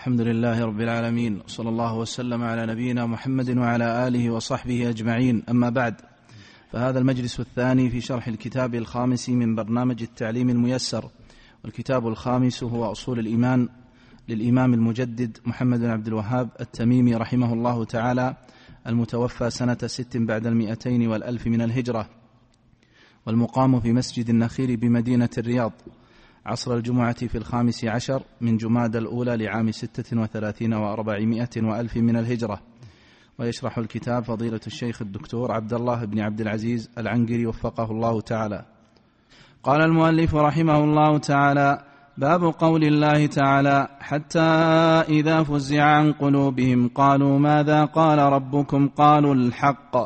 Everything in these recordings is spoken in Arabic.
الحمد لله رب العالمين صلى الله وسلم على نبينا محمد وعلى آله وصحبه أجمعين أما بعد فهذا المجلس الثاني في شرح الكتاب الخامس من برنامج التعليم الميسر والكتاب الخامس هو أصول الإيمان للإمام المجدد محمد بن عبد الوهاب التميمي رحمه الله تعالى المتوفى سنة ست بعد المئتين والألف من الهجرة والمقام في مسجد النخيل بمدينة الرياض. عصر الجمعة في الخامس عشر من جماد الأولى لعام ستة وثلاثين وأربعمائة وألف من الهجرة. ويشرح الكتاب فضيلة الشيخ الدكتور عبد الله بن عبد العزيز العنقري وفقه الله تعالى. قال المؤلف رحمه الله تعالى باب قول الله تعالى حتى إذا فزع عن قلوبهم قالوا ماذا قال ربكم؟ قالوا الحق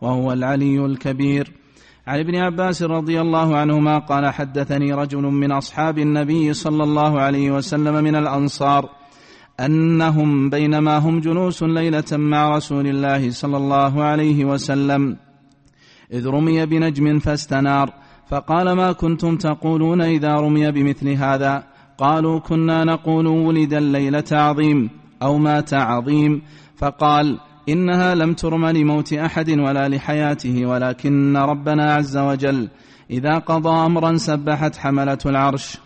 وهو العلي الكبير. عن ابن عباس رضي الله عنهما قال حدثني رجل من أصحاب النبي صلى الله عليه وسلم من الأنصار أنهم بينما هم جلوس ليلة مع رسول الله صلى الله عليه وسلم إذ رمي بنجم فاستنار فقال ما كنتم تقولون إذا رمي بمثل هذا قالوا كنا نقول ولد الليلة عظيم أو مات عظيم فقال إنها لم ترم لموت أحد ولا لحياته ولكن ربنا عز وجل إذا قضى امرا سبحت حملة العرش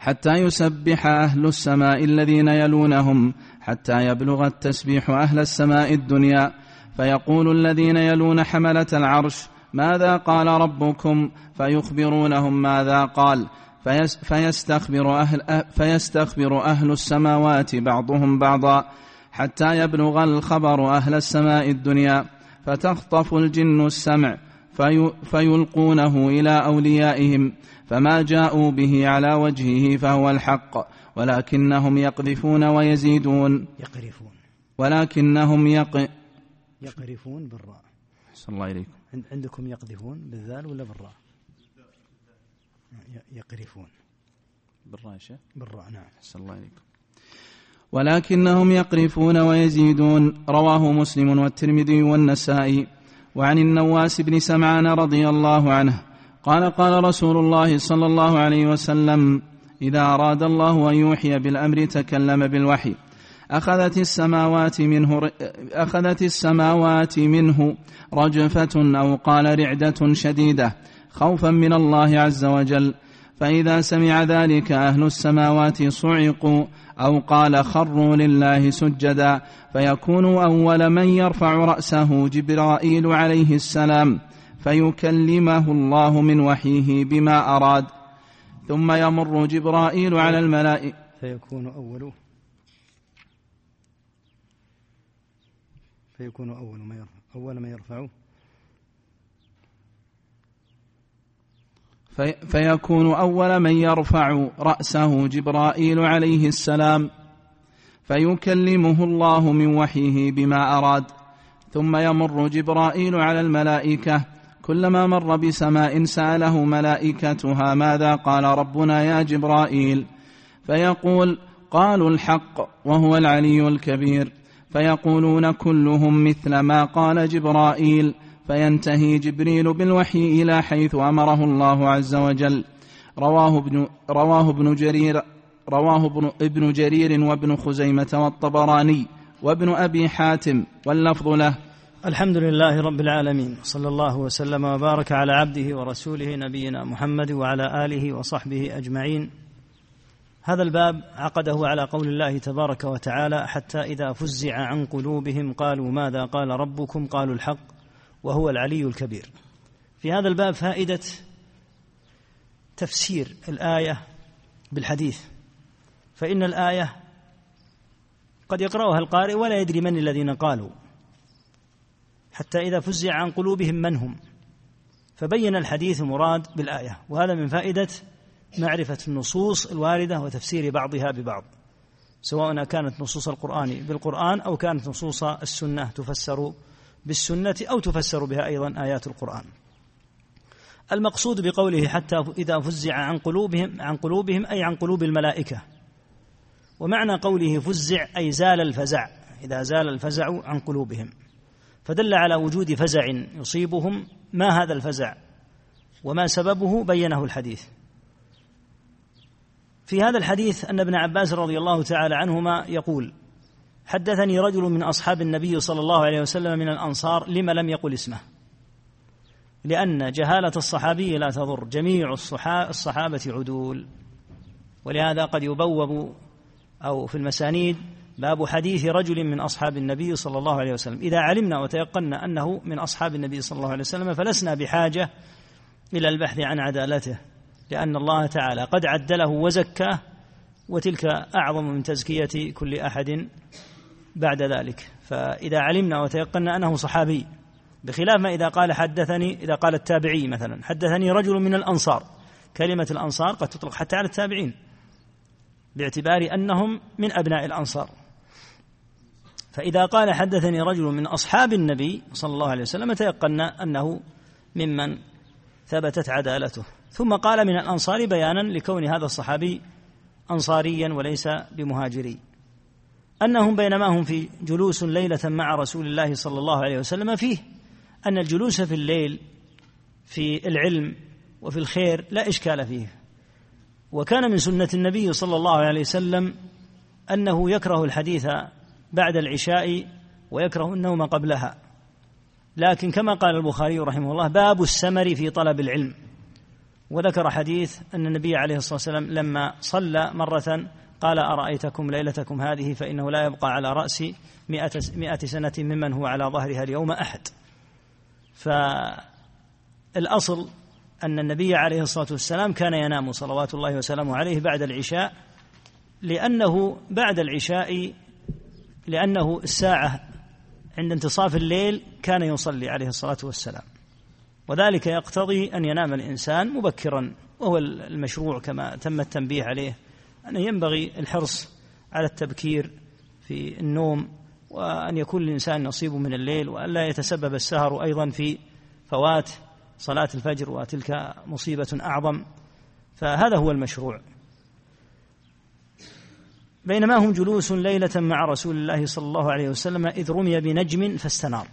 حتى يسبح أهل السماء الذين يلونهم حتى يبلغ التسبيح أهل السماء الدنيا. فيقول الذين يلون حملة العرش ماذا قال ربكم؟ فيخبرونهم ماذا قال. فيستخبر أهل, فيستخبر أهل السماوات بعضهم بعضا. حتى يبلغ الخبر أهل السماء الدنيا فتخطف الجن السمع في فيلقونه إلى أوليائهم فما جاءوا به على وجهه فهو الحق ولكنهم يقذفون ويزيدون. يقرفون. ولكنهم يق يقرفون بالراء. صلى الله إليكم عندكم يقذفون بالذال ولا بالراء؟ يقرفون. بالراء شيخ. بالراء نعم. صلى الله إليكم ولكنهم يقرفون ويزيدون. رواه مسلم والترمذي والنسائي. وعن النواس بن سمعان رضي الله عنه قال قال رسول الله صلى الله عليه وسلم إذا أراد الله أن يوحي بالأمر تكلم بالوحي. أخذت السماوات منه أخذت السماوات منه رجفة أو قال رعده شديدة خوفا من الله عز وجل. فإذا سمع ذلك أهل السماوات صعقوا أو قال خروا لله سجدا فيكون أول من يرفع رأسه جبرائيل عليه السلام فيكلمه الله من وحيه بما أراد. ثم يمر جبرائيل على الملائكة فيكون أول فيكون أول ما يرفع أول ما يرفعه في فيكون أول من يرفع رأسه جبرائيل عليه السلام فيكلمه الله من وحيه بما أراد ثم يمر جبرائيل على الملائكة كلما مر بسماء سأله ملائكتها ماذا قال ربنا يا جبرائيل؟ فيقول قالوا الحق وهو العلي الكبير فيقولون كلهم مثل ما قال جبرائيل فينتهي جبريل بالوحي إلى حيث أمره الله عز وجل. رواه ابن, رواه ابن جرير رواه ابن, ابن جرير وابن خزيمة والطبراني وابن أبي حاتم واللفظ له. الحمد لله رب العالمين صلى الله وسلم وبارك على عبده ورسوله نبينا محمد وعلى آله وصحبه أجمعين. هذا الباب عقده على قول الله تبارك وتعالى حتى إذا فزع عن قلوبهم قالوا ماذا قال ربكم؟ قالوا الحق. وهو العلي الكبير. في هذا الباب فائدة تفسير الآية بالحديث. فإن الآية قد يقرأها القارئ ولا يدري من الذين قالوا حتى إذا فزع عن قلوبهم من هم. فبين الحديث مراد بالآية وهذا من فائدة معرفة النصوص الواردة وتفسير بعضها ببعض. سواء كانت نصوص القرآن بالقرآن أو كانت نصوص السنة تفسر بالسنة أو تفسر بها أيضا آيات القرآن. المقصود بقوله حتى إذا فزع عن قلوبهم عن قلوبهم أي عن قلوب الملائكة. ومعنى قوله فزع أي زال الفزع إذا زال الفزع عن قلوبهم. فدل على وجود فزع يصيبهم. ما هذا الفزع؟ وما سببه؟ بينه الحديث. في هذا الحديث أن ابن عباس رضي الله تعالى عنهما يقول حدثني رجل من أصحاب النبي صلى الله عليه وسلم من الأنصار لما لم يقل اسمه؟ لأن جهالة الصحابي لا تضر جميع الصحابة عدول. ولهذا قد يبوب أو في المسانيد باب حديث رجل من أصحاب النبي صلى الله عليه وسلم. إذا علمنا وتيقنا أنه من أصحاب النبي صلى الله عليه وسلم فلسنا بحاجة إلى البحث عن عدالته لأن الله تعالى قد عدله وزكاه وتلك أعظم من تزكية كل أحد بعد ذلك. فإذا علمنا وتيقنا أنه صحابي بخلاف ما إذا قال حدثني إذا قال التابعي مثلا حدثني رجل من الأنصار. كلمة الأنصار قد تطلق حتى على التابعين باعتبار أنهم من أبناء الأنصار. فإذا قال حدثني رجل من أصحاب النبي صلى الله عليه وسلم تيقنا أنه ممن ثبتت عدالته. ثم قال من الأنصار بيانا لكون هذا الصحابي أنصاريا وليس بمهاجري. أنهم بينما هم في جلوس ليلة مع رسول الله صلى الله عليه وسلم فيه أن الجلوس في الليل في العلم وفي الخير لا إشكال فيه. وكان من سنة النبي صلى الله عليه وسلم أنه يكره الحديث بعد العشاء ويكره النوم قبلها. لكن كما قال البخاري رحمه الله باب السمر في طلب العلم. وذكر حديث أن النبي عليه الصلاة والسلام لما صلى مرة قال أرأيتكم ليلتكم هذه فإنه لا يبقى على رأسي مئة, مئة سنة ممن هو على ظهرها اليوم أحد. فالأصل أن النبي عليه الصلاة والسلام كان ينام صلوات الله وسلامه عليه بعد العشاء لأنه بعد العشاء لأنه الساعة عند انتصاف الليل كان يصلي عليه الصلاة والسلام. وذلك يقتضي أن ينام الإنسان مبكرا وهو المشروع كما تم التنبيه عليه. أن ينبغي الحرص على التبكير في النوم وأن يكون الإنسان نصيب من الليل وأن لا يتسبب السهر أيضا في فوات صلاة الفجر وتلك مصيبة أعظم. فهذا هو المشروع. بينما هم جلوس ليلة مع رسول الله صلى الله عليه وسلم إذ رمي بنجم فاستنار.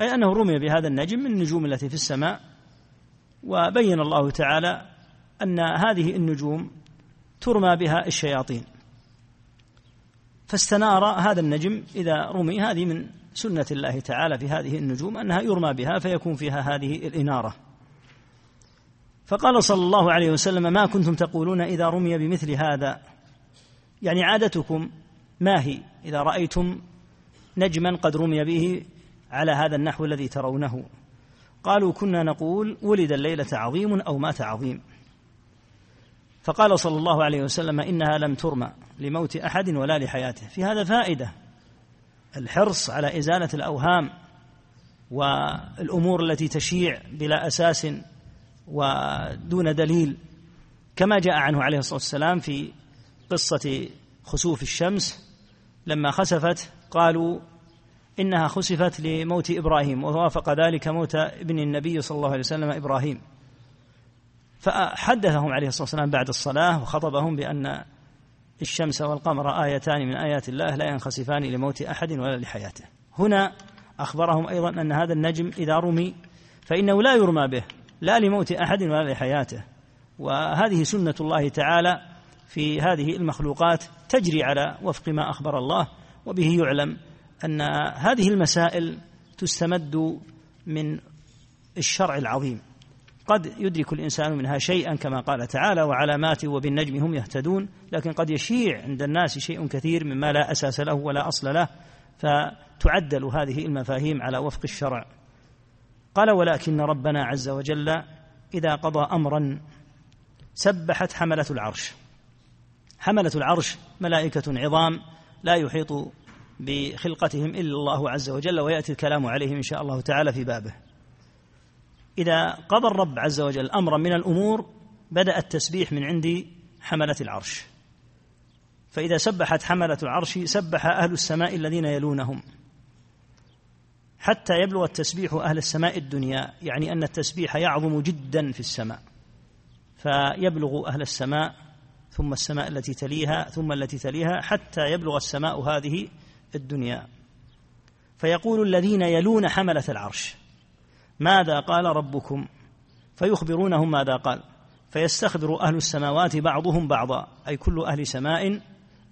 أي أنه رمي بهذا النجم من النجوم التي في السماء وبين الله تعالى أن هذه النجوم ترمى بها الشياطين. فاستنار هذا النجم إذا رمي هذه من سنة الله تعالى في هذه النجوم أنها يرمى بها فيكون فيها هذه الإنارة. فقال صلى الله عليه وسلم ما كنتم تقولون إذا رمي بمثل هذا؟ يعني عادتكم ما هي؟ إذا رأيتم نجما قد رمي به على هذا النحو الذي ترونه. قالوا كنا نقول ولد الليلة عظيم أو مات عظيم. فقال صلى الله عليه وسلم إنها لم ترمى لموت أحد ولا لحياته. في هذا فائدة الحرص على إزالة الأوهام والأمور التي تشيع بلا أساس ودون دليل كما جاء عنه عليه الصلاة والسلام في قصة خسوف الشمس لما خسفت قالوا إنها خسفت لموت إبراهيم ووافق ذلك موت ابن النبي صلى الله عليه وسلم إبراهيم. فحدثهم عليه الصلاة والسلام بعد الصلاة وخطبهم بأن الشمس والقمر آيتان من آيات الله لا ينخسفان لموت أحد ولا لحياته. هنا أخبرهم أيضا أن هذا النجم إذا رمي فإنه لا يرمى به لا لموت أحد ولا لحياته. وهذه سنة الله تعالى في هذه المخلوقات تجري على وفق ما أخبر الله وبه يعلم أن هذه المسائل تستمد من الشرع العظيم. قد يدرك الإنسان منها شيئا كما قال تعالى وعلامات وبالنجم هم يهتدون لكن قد يشيع عند الناس شيء كثير مما لا أساس له ولا أصل له فتعدل هذه المفاهيم على وفق الشرع. قال ولكن ربنا عز وجل إذا قضى أمرا سبحت حملة العرش. حملة العرش ملائكة عظام لا يحيط بخلقتهم إلا الله عز وجل ويأتي الكلام عليهم إن شاء الله تعالى في بابه. إذا قضى الرب عز وجل أمرا من الأمور بدأ التسبيح من عند حملة العرش. فإذا سبحت حملة العرش سبح أهل السماء الذين يلونهم. حتى يبلغ التسبيح أهل السماء الدنيا يعني أن التسبيح يعظم جدا في السماء. فيبلغ أهل السماء ثم السماء التي تليها ثم التي تليها حتى يبلغ السماء هذه الدنيا. فيقول الذين يلون حملة العرش. ماذا قال ربكم؟ فيخبرونهم ماذا قال. فيستخبر أهل السماوات بعضهم بعضا أي كل أهل سماء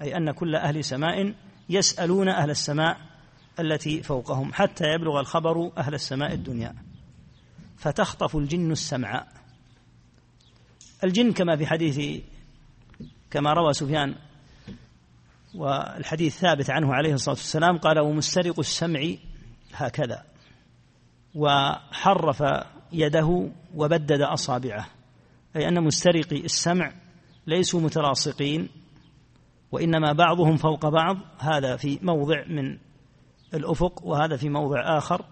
أي أن كل أهل سماء يسألون أهل السماء التي فوقهم حتى يبلغ الخبر أهل السماء الدنيا. فتخطف الجن السمع. الجن كما في حديث كما روى سفيان والحديث ثابت عنه عليه الصلاة والسلام قال ومسترق السمع هكذا. وحرف يده وبدد أصابعه أي أن مسترقي السمع ليسوا متلاصقين وإنما بعضهم فوق بعض هذا في موضع من الأفق وهذا في موضع آخر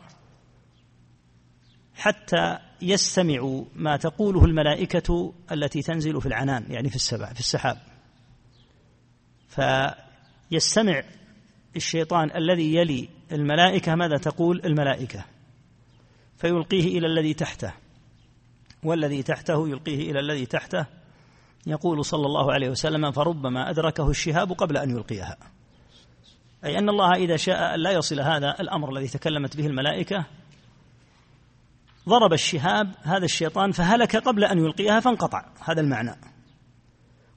حتى يستمعوا ما تقوله الملائكة التي تنزل في العنان يعني في السبع في السحاب. فيستمع الشيطان الذي يلي الملائكة ماذا تقول الملائكة؟ فيلقيه إلى الذي تحته. والذي تحته يلقيه إلى الذي تحته. يقول صلى الله عليه وسلم فربما أدركه الشهاب قبل أن يلقيها. أي أن الله إذا شاء لا يصل هذا الأمر الذي تكلمت به الملائكة ضرب الشهاب هذا الشيطان فهلك قبل أن يلقيها فانقطع. هذا المعنى.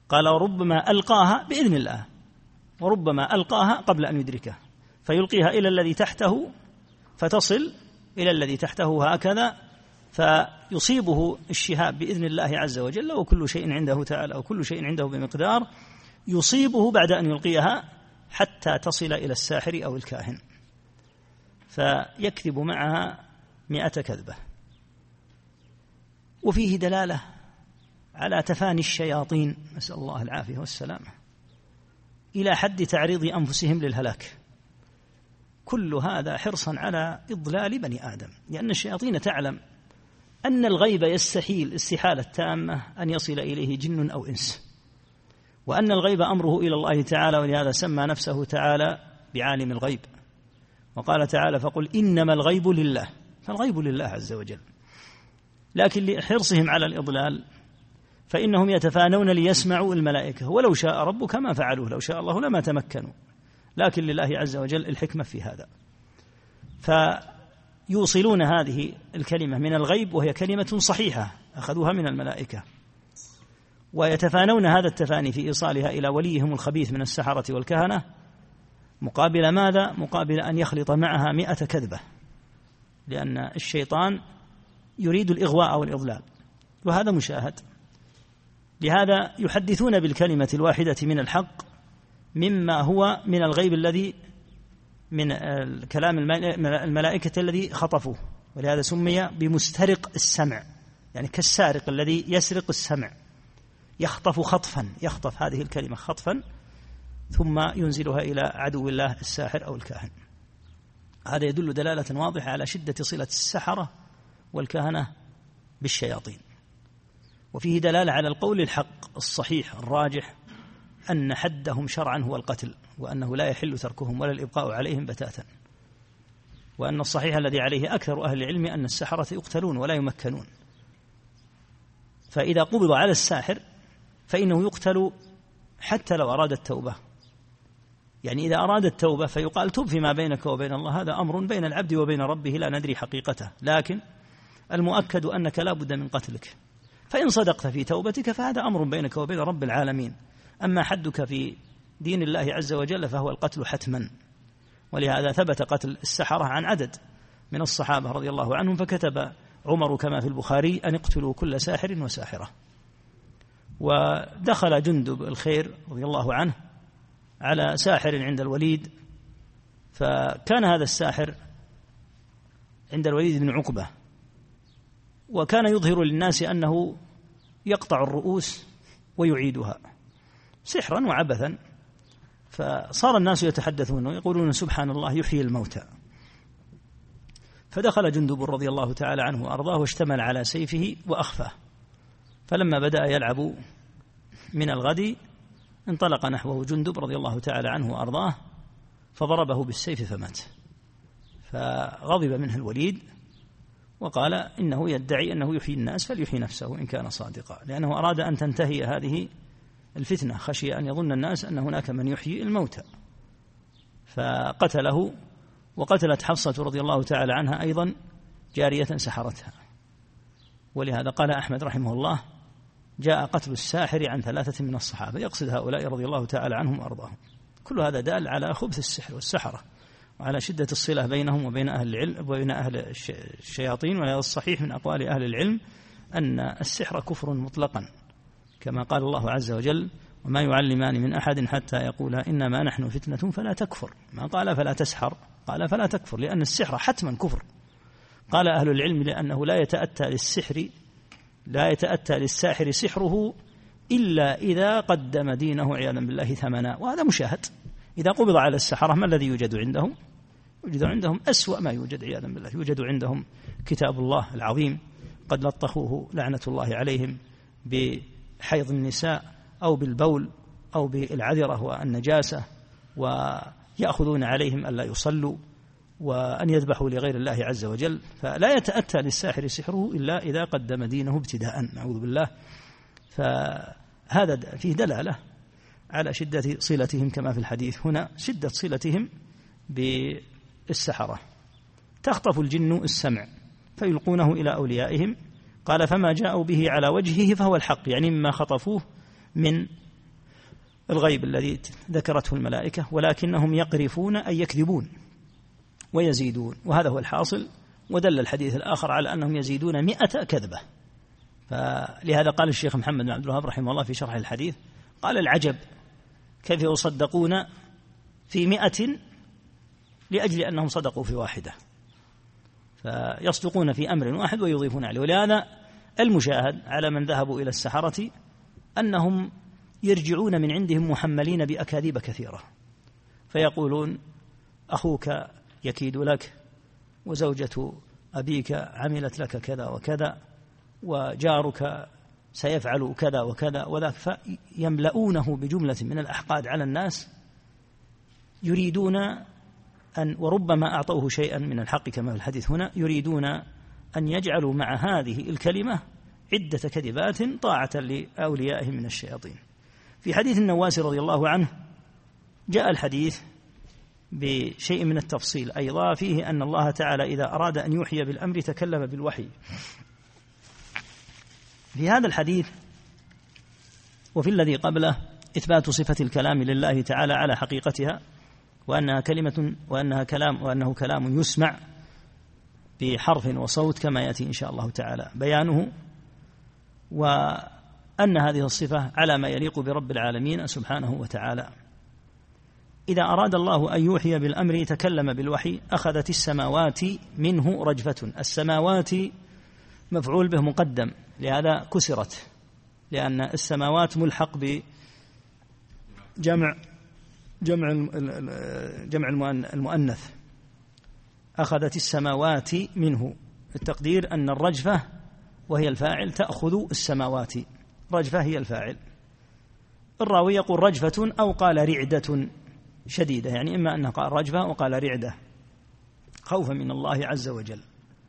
قال وربما ألقاها بإذن الله. وربما ألقاها قبل أن يدركه. فيلقيها إلى الذي تحته فتصل إلى الذي تحته هكذا فيصيبه الشهاب بإذن الله عز وجل وكل شيء عنده تعالى وكل شيء عنده بمقدار يصيبه بعد أن يلقيها حتى تصل إلى الساحر أو الكاهن. فيكذب معها مئة كذبة. وفيه دلالة على تفاني الشياطين. نسأل الله العافية والسلامة. إلى حد تعريض أنفسهم للهلاك. كل هذا حرصا على إضلال بني آدم لأن الشياطين تعلم أن الغيب يستحيل استحالة تامة أن يصل إليه جن أو إنس وأن الغيب أمره إلى الله تعالى ولهذا سمى نفسه تعالى بعالم الغيب. وقال تعالى فقل إنما الغيب لله فالغيب لله عز وجل. لكن لحرصهم على الإضلال فإنهم يتفانون ليسمعوا الملائكة ولو شاء ربك ما فعلوه لو شاء الله لما تمكنوا. لكن لله عز وجل الحكمة في هذا. فيوصلون هذه الكلمة من الغيب وهي كلمة صحيحة أخذوها من الملائكة. ويتفانون هذا التفاني في إيصالها إلى وليهم الخبيث من السحرة والكهنة. مقابل ماذا؟ مقابل أن يخلط معها مئة كذبة. لأن الشيطان يريد الإغواء والإضلال. وهذا مشاهد. لهذا يحدثون بالكلمة الواحدة من الحق مما هو من الغيب الذي من كلام الملائكة الذي خطفوه. ولهذا سمي بمسترق السمع يعني كالسارق الذي يسرق السمع. يخطف خطفا يخطف هذه الكلمة خطفا ثم ينزلها إلى عدو الله الساحر أو الكاهن. هذا يدل دلالة واضحة على شدة صلة السحرة والكهنة بالشياطين. وفيه دلالة على القول الحق الصحيح الراجح أن حدهم شرعا هو القتل وأنه لا يحل تركهم ولا الإبقاء عليهم بتاتا. وأن الصحيح الذي عليه أكثر أهل العلم أن السحرة يقتلون ولا يمكنون. فإذا قبض على الساحر فإنه يقتل حتى لو أراد التوبة. يعني إذا أراد التوبة فيقال تب فيما بينك وبين الله هذا أمر بين العبد وبين ربه لا ندري حقيقته. لكن المؤكد أنك لا بد من قتلك. فإن صدقت في توبتك فهذا أمر بينك وبين رب العالمين. أما حدك في دين الله عز وجل فهو القتل حتما. ولهذا ثبت قتل السحرة عن عدد من الصحابة رضي الله عنهم فكتب عمر كما في البخاري أن اقتلوا كل ساحر وساحرة. ودخل جندب الخير رضي الله عنه على ساحر عند الوليد فكان هذا الساحر عند الوليد بن عقبة. وكان يظهر للناس أنه يقطع الرؤوس ويعيدها. سحرا وعبثا. فصار الناس يتحدثون ويقولون سبحان الله يحيي الموتى. فدخل جندب رضي الله تعالى عنه وأرضاه واشتمل على سيفه وأخفاه. فلما بدأ يلعب من الغد انطلق نحوه جندب رضي الله تعالى عنه وأرضاه فضربه بالسيف فمات. فغضب منه الوليد وقال إنه يدعي أنه يحيي الناس فليحيي نفسه إن كان صادقا لأنه أراد أن تنتهي هذه الفتنة خشي أن يظن الناس أن هناك من يحيي الموتى. فقتله وقتلت حفصة رضي الله تعالى عنها أيضا جارية سحرتها. ولهذا قال أحمد رحمه الله جاء قتل الساحر عن ثلاثة من الصحابة يقصد هؤلاء رضي الله تعالى عنهم وأرضاهم. كل هذا دال على خبث السحر والسحرة وعلى شدة الصلة بينهم وبين أهل العلم وبين أهل الشياطين وهذا الصحيح من أقوال أهل العلم أن السحر كفر مطلقا. كما قال الله عز وجل وما يعلمان من أحد حتى يقولا إنما نحن فتنة فلا تكفر. ما قال فلا تسحر قال فلا تكفر لأن السحر حتما كفر. قال أهل العلم لأنه لا يتأتى للسحر لا يتأتى للساحر سحره إلا إذا قدم دينه عياذا بالله ثمنا. وهذا مشاهد. إذا قبض على السحرة ما الذي يوجد عندهم؟ يوجد عندهم أسوأ ما يوجد عياذا بالله. يوجد عندهم كتاب الله العظيم قد لطخوه لعنة الله عليهم بحيض النساء أو بالبول أو بالعذرة والنجاسة ويأخذون عليهم ألا يصلوا وأن يذبحوا لغير الله عز وجل فلا يتأتى للساحر سحره إلا إذا قدم دينه ابتداء نعوذ بالله. فهذا فيه دلالة على شدة صلتهم كما في الحديث هنا شدة صلتهم بالسحرة. تخطف الجن السمع فيلقونه إلى أوليائهم قال فما جاءوا به على وجهه فهو الحق يعني مما خطفوه من الغيب الذي ذكرته الملائكة ولكنهم يقرفون أي يكذبون ويزيدون وهذا هو الحاصل ودل الحديث الآخر على أنهم يزيدون مئة كذبة. فلهذا قال الشيخ محمد بن عبد الوهاب رحمه الله في شرح الحديث قال العجب كيف يصدقون في مئة لأجل أنهم صدقوا في واحدة. فيصدقون في أمر واحد ويضيفون عليه. ولهذا المشاهد على من ذهبوا إلى السحرة أنهم يرجعون من عندهم محملين بأكاذيب كثيرة. فيقولون أخوك يكيد لك وزوجة أبيك عملت لك كذا وكذا وجارك سيفعل كذا وكذا وذاك فيملؤونه بجملة من الأحقاد على الناس يريدون أن وربما أعطوه شيئا من الحق كما في الحديث هنا يريدون أن يجعلوا مع هذه الكلمة عدة كذبات طاعة لأوليائهم من الشياطين. في حديث النواس رضي الله عنه جاء الحديث بشيء من التفصيل أيضا فيه أن الله تعالى إذا أراد أن يوحي بالأمر تكلم بالوحي. في هذا الحديث وفي الذي قبله إثبات صفة الكلام لله تعالى على حقيقتها وأنها كلمة وأنها كلام وأنه كلام يسمع بحرف وصوت كما يأتي إن شاء الله تعالى. بيانه وأن هذه الصفة على ما يليق برب العالمين سبحانه وتعالى. إذا أراد الله أن يوحي بالأمر تكلم بالوحي أخذت السماوات منه رجفة. السماوات مفعول به مقدم لهذا كسرت. لأن السماوات ملحق بجمع جمع جمع المؤنث. أخذت السماوات منه. التقدير أن الرجفة وهي الفاعل تأخذ السماوات. رجفة هي الفاعل. الراوي يقول رجفة أو قال رعدة. شديدة يعني إما أنه قال رجفة وقال رعدة. خوفا من الله عز وجل.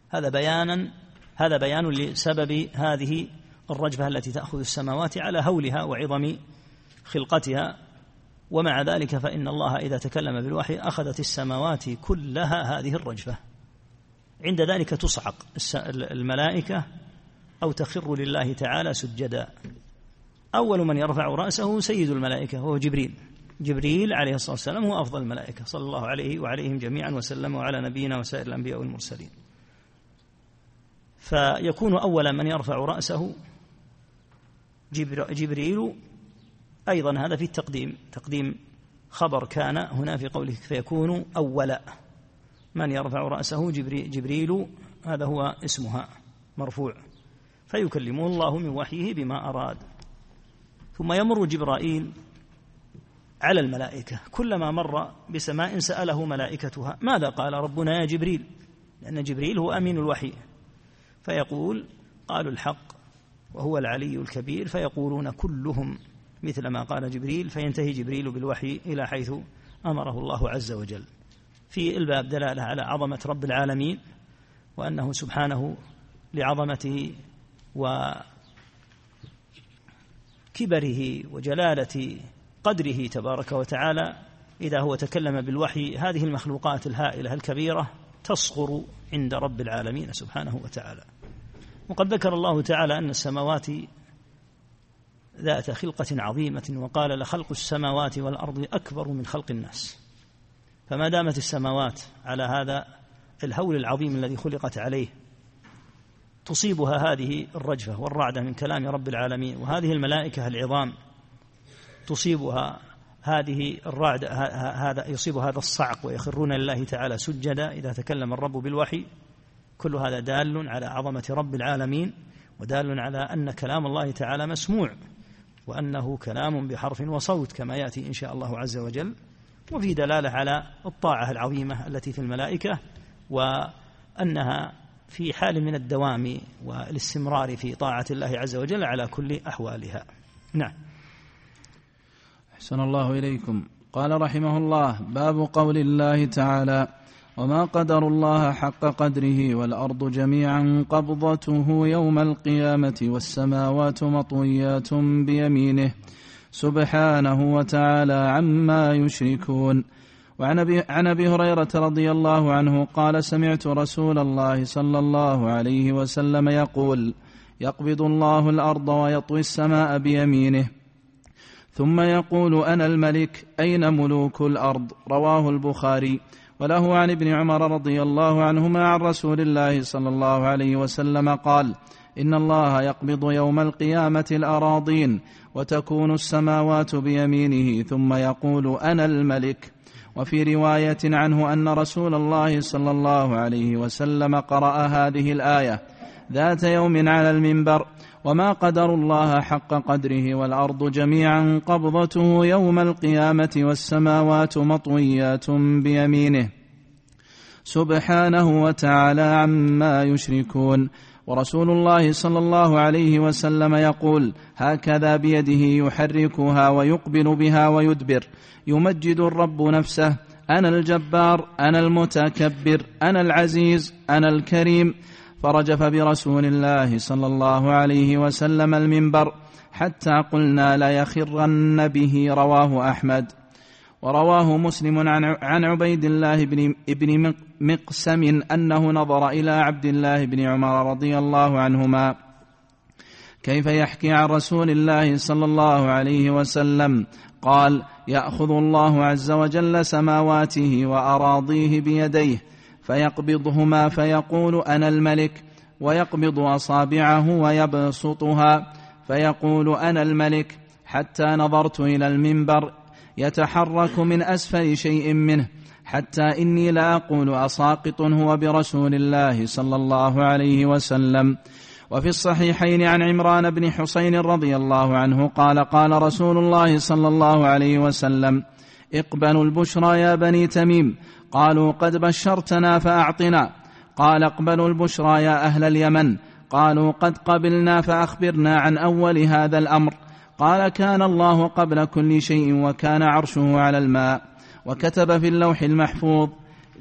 هذا بيانا هذا بيان لسبب هذه الرجفة التي تأخذ السماوات على هولها وعظم خلقتها. ومع ذلك فإن الله إذا تكلم بالوحي أخذت السماوات كلها هذه الرجفة. عند ذلك تصعق الملائكة أو تخر لله تعالى سجدا. أول من يرفع رأسه سيد الملائكة وهو جبريل. جبريل عليه الصلاة والسلام هو أفضل الملائكة. صلى الله عليه وعليهم جميعا وسلم وعلى نبينا وسائر الأنبياء والمرسلين. فيكون أول من يرفع رأسه جبريل أيضا هذا في التقديم. تقديم خبر كان هنا في قوله فيكون أول من يرفع رأسه؟ جبريل. هذا هو اسمها. مرفوع. فيكلمه الله من وحيه بما أراد. ثم يمر جبرائيل على الملائكة. كلما مر بسماء سأله ملائكتها ماذا قال ربنا يا جبريل؟ لأن جبريل هو أمين الوحي. فيقول قالوا الحق وهو العلي الكبير. فيقولون كلهم مثل ما قال جبريل فينتهي جبريل بالوحي إلى حيث أمره الله عز وجل. في الباب دلالة على عظمة رب العالمين وأنه سبحانه لعظمته وكبره وجلالة قدره تبارك وتعالى. إذا هو تكلم بالوحي هذه المخلوقات الهائلة الكبيرة تصغر عند رب العالمين سبحانه وتعالى. وقد ذكر الله تعالى أن السماوات ذات خلقة عظيمة وقال لخلق السماوات والأرض أكبر من خلق الناس. فما دامت السماوات على هذا الهول العظيم الذي خلقت عليه تصيبها هذه الرجفة والرعدة من كلام رب العالمين وهذه الملائكة العظام تصيبها هذه الرعد هذا يصيب هذا الصعق ويخرون لله تعالى سجدا إذا تكلم الرب بالوحي. كل هذا دال على عظمة رب العالمين ودال على أن كلام الله تعالى مسموع. وأنه كلام بحرف وصوت كما يأتي إن شاء الله عز وجل وفي دلالة على الطاعة العظيمة التي في الملائكة وأنها في حال من الدوام والاستمرار في طاعة الله عز وجل على كل أحوالها. نعم. أحسن الله إليكم. قال رحمه الله باب قول الله تعالى وما قدر الله حق قدره والأرض جميعا قبضته يوم القيامة والسماوات مطويات بيمينه سبحانه وتعالى عما يشركون وعن ابي عن ابي هريره رضي الله عنه قال سمعت رسول الله صلى الله عليه وسلم يقول يقبض الله الأرض ويطوي السماء بيمينه ثم يقول أنا الملك اين ملوك الأرض؟ رواه البخاري وله عن ابن عمر رضي الله عنهما عن رسول الله صلى الله عليه وسلم قال إن الله يقبض يوم القيامة الأراضين وتكون السماوات بيمينه ثم يقول أنا الملك. وفي رواية عنه أن رسول الله صلى الله عليه وسلم قرأ هذه الآية ذات يوم على المنبر وما قدروا الله حق قدره والارض جميعا قبضته يوم القيامه والسماوات مطويات بيمينه. سبحانه وتعالى عما يشركون. ورسول الله صلى الله عليه وسلم يقول هكذا بيده يحركها ويقبل بها ويدبر. يمجد الرب نفسه أنا الجبار أنا المتكبر أنا العزيز أنا الكريم. فرجف برسول الله صلى الله عليه وسلم المنبر حتى قلنا ليخرن به رواه أحمد. ورواه مسلم عن عبيد الله بن مقسم أنه نظر إلى عبد الله بن عمر رضي الله عنهما. كيف يحكي عن رسول الله صلى الله عليه وسلم؟ قال يأخذ الله عز وجل سماواته وأراضيه بيديه فيقبضهما فيقول أنا الملك ويقبض أصابعه ويبسطها فيقول أنا الملك حتى نظرت إلى المنبر يتحرك من أسفل شيء منه حتى إني لاقول أساقط هو برسول الله صلى الله عليه وسلم. وفي الصحيحين عن عمران بن حسين رضي الله عنه قال قال رسول الله صلى الله عليه وسلم اقبلوا البشرى يا بني تميم قالوا قد بشرتنا فأعطنا. قال اقبلوا البشرى يا أهل اليمن. قالوا قد قبلنا فأخبرنا عن أول هذا الأمر. قال كان الله قبل كل شيء وكان عرشه على الماء. وكتب في اللوح المحفوظ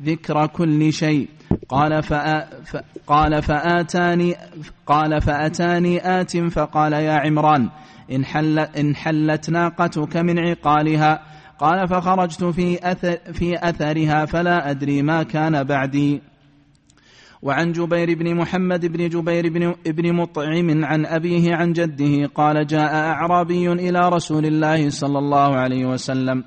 ذكر كل شيء. قال فأ ف قال فآتاني قال فأتاني آت فقال يا عمران إن, حل إن حلت ناقتك من عقالها. قال فخرجت في أثر في أثرها فلا أدري ما كان بعدي. وعن جبير بن محمد بن جبير بن ابن مطعم عن أبيه عن جده قال جاء أعرابي إلى رسول الله صلى الله عليه وسلم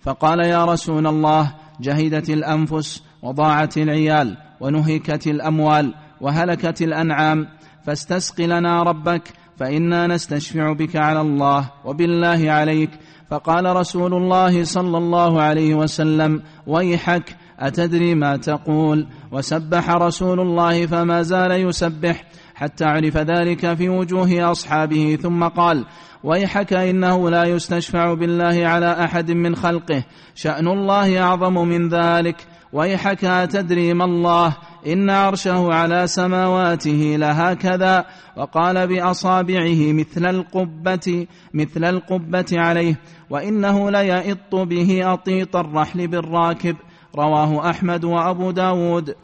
فقال يا رسول الله جهدت الأنفس وضاعت العيال ونهكت الأموال وهلكت الأنعام فاستسق لنا ربك فإنا نستشفع بك على الله وبالله عليك فقال رسول الله صلى الله عليه وسلم ويحك أتدري ما تقول؟ وسبح رسول الله فما زال يسبح حتى عرف ذلك في وجوه أصحابه ثم قال ويحك إنه لا يستشفع بالله على أحد من خلقه شأن الله أعظم من ذلك. ويحك أتدري ما الله إن عرشه على سماواته لهكذا. وقال بأصابعه مثل القبة مثل القبة عليه وإنه ليئط به أطيط الرحل بالراكب. رواه أحمد وأبو داود.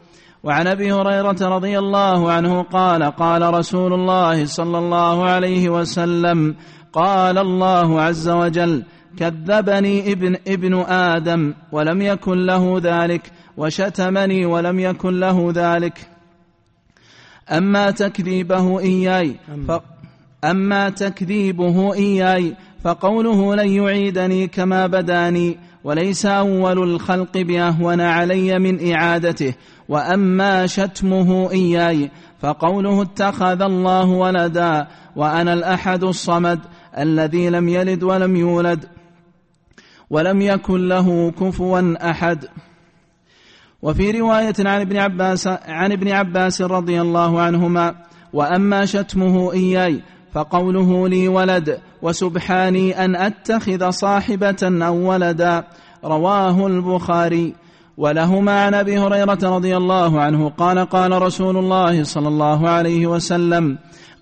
وعن أبي هريرة رضي الله عنه قال قال رسول الله صلى الله عليه وسلم قال الله عز وجل كذبني ابن ابن آدم ولم يكن له ذلك وشتمني ولم يكن له ذلك. أما تكذيبه إياي ف... أما تكذيبه إياي فقوله لن يعيدني كما بداني وليس أول الخلق بأهون علي من إعادته. وأما شتمه إياي فقوله اتخذ الله ولدا وأنا الأحد الصمد الذي لم يلد ولم يولد. ولم يكن له كفوا أحد. وفي رواية عن ابن عباس عن ابن عباس رضي الله عنهما وأما شتمه إياي فقوله لي ولد وسبحاني أن أتخذ صاحبة أو ولدا رواه البخاري. ولهما عن أبي هريرة رضي الله عنه قال قال رسول الله صلى الله عليه وسلم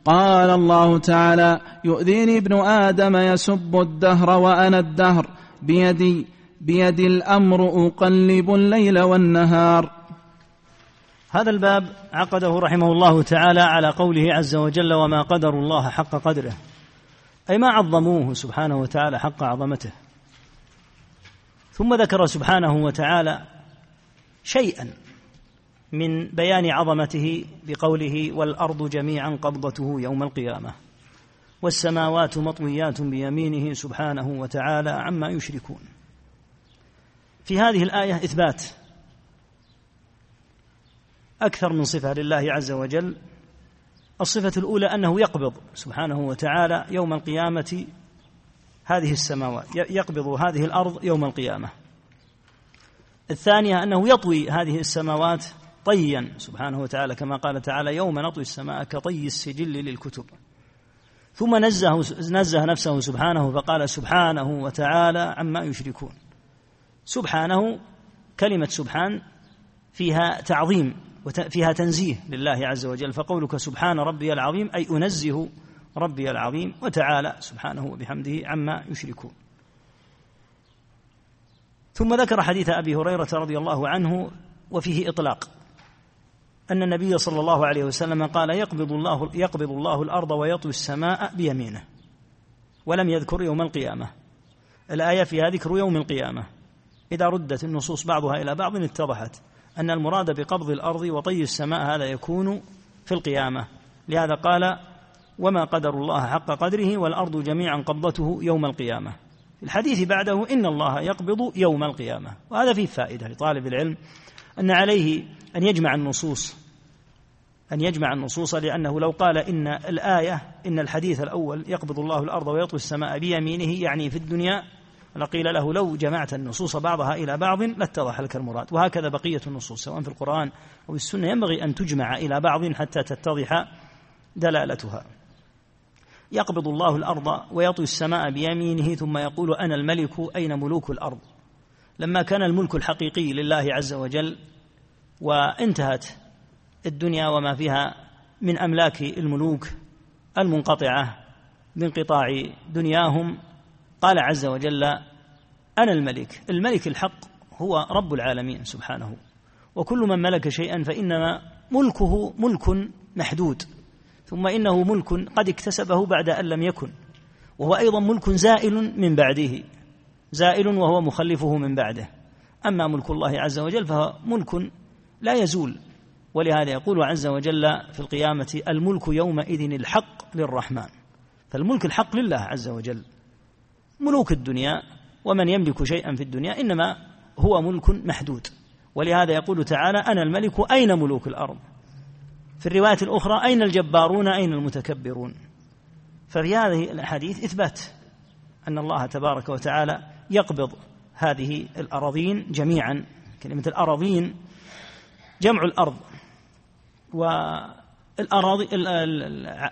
قال الله تعالى يؤذيني ابن آدم يسب الدهر وأنا الدهر. بيدي بيدي الأمر أقلب الليل والنهار. هذا الباب عقده رحمه الله تعالى على قوله عز وجل وما قدر الله حق قدره. أي ما عظموه سبحانه وتعالى حق عظمته. ثم ذكر سبحانه وتعالى شيئا من بيان عظمته بقوله والأرض جميعا قبضته يوم القيامة. والسماوات مطويات بيمينه سبحانه وتعالى عما يشركون. في هذه الآية إثبات أكثر من صفة لله عز وجل. الصفة الأولى أنه يقبض سبحانه وتعالى يوم القيامة هذه السماوات يقبض هذه الأرض يوم القيامة. الثانية أنه يطوي هذه السماوات طيا سبحانه وتعالى كما قال تعالى يوم نطوي السماء كطي السجل للكتب. ثم نزه نزه نفسه سبحانه فقال سبحانه وتعالى عما يشركون. سبحانه كلمة سبحان فيها تعظيم وفيها تنزيه لله عز وجل. فقولك سبحان ربي العظيم أي أنزه ربي العظيم وتعالى سبحانه وبحمده عما يشركون. ثم ذكر حديث أبي هريرة رضي الله عنه وفيه إطلاق. أن النبي صلى الله عليه وسلم قال يقبض الله يقبض الله الأرض ويطوي السماء بيمينه ولم يذكر يوم القيامة. الآية فيها ذكر يوم القيامة. إذا ردت النصوص بعضها إلى بعض اتضحت أن المراد بقبض الأرض وطي السماء هذا يكون في القيامة. لهذا قال وما قدر الله حق قدره والأرض جميعا قبضته يوم القيامة. الحديث بعده إن الله يقبض يوم القيامة. وهذا فيه فائدة لطالب العلم أن عليه أن يجمع النصوص أن يجمع النصوص لأنه لو قال إن الآية إن الحديث الأول يقبض الله الأرض ويطوي السماء بيمينه يعني في الدنيا لقيل له لو جمعت النصوص بعضها إلى بعض لاتضح لك المراد. وهكذا بقية النصوص سواء في القرآن أو السنة ينبغي أن تجمع إلى بعض حتى تتضح دلالتها. يقبض الله الأرض ويطوي السماء بيمينه ثم يقول أنا الملك أين ملوك الأرض؟ لما كان الملك الحقيقي لله عز وجل وانتهت الدنيا وما فيها من أملاك الملوك المنقطعة بانقطاع دنياهم. قال عز وجل أنا الملك. الملك الحق هو رب العالمين سبحانه. وكل من ملك شيئا فإنما ملكه ملك محدود. ثم إنه ملك قد اكتسبه بعد أن لم يكن. وهو أيضا ملك زائل من بعده. زائل وهو مخلفه من بعده. أما ملك الله عز وجل فهو ملك لا يزول. ولهذا يقول عز وجل في القيامة الملك يومئذ الحق للرحمن. فالملك الحق لله عز وجل. ملوك الدنيا ومن يملك شيئا في الدنيا إنما هو ملك محدود. ولهذا يقول تعالى أنا الملك أين ملوك الأرض؟ في الرواية الأخرى أين الجبارون؟ أين المتكبرون؟ ففي هذه الأحاديث إثبات أن الله تبارك وتعالى يقبض هذه الأراضين جميعا. كلمة الأراضين جمع الأرض. والأراضي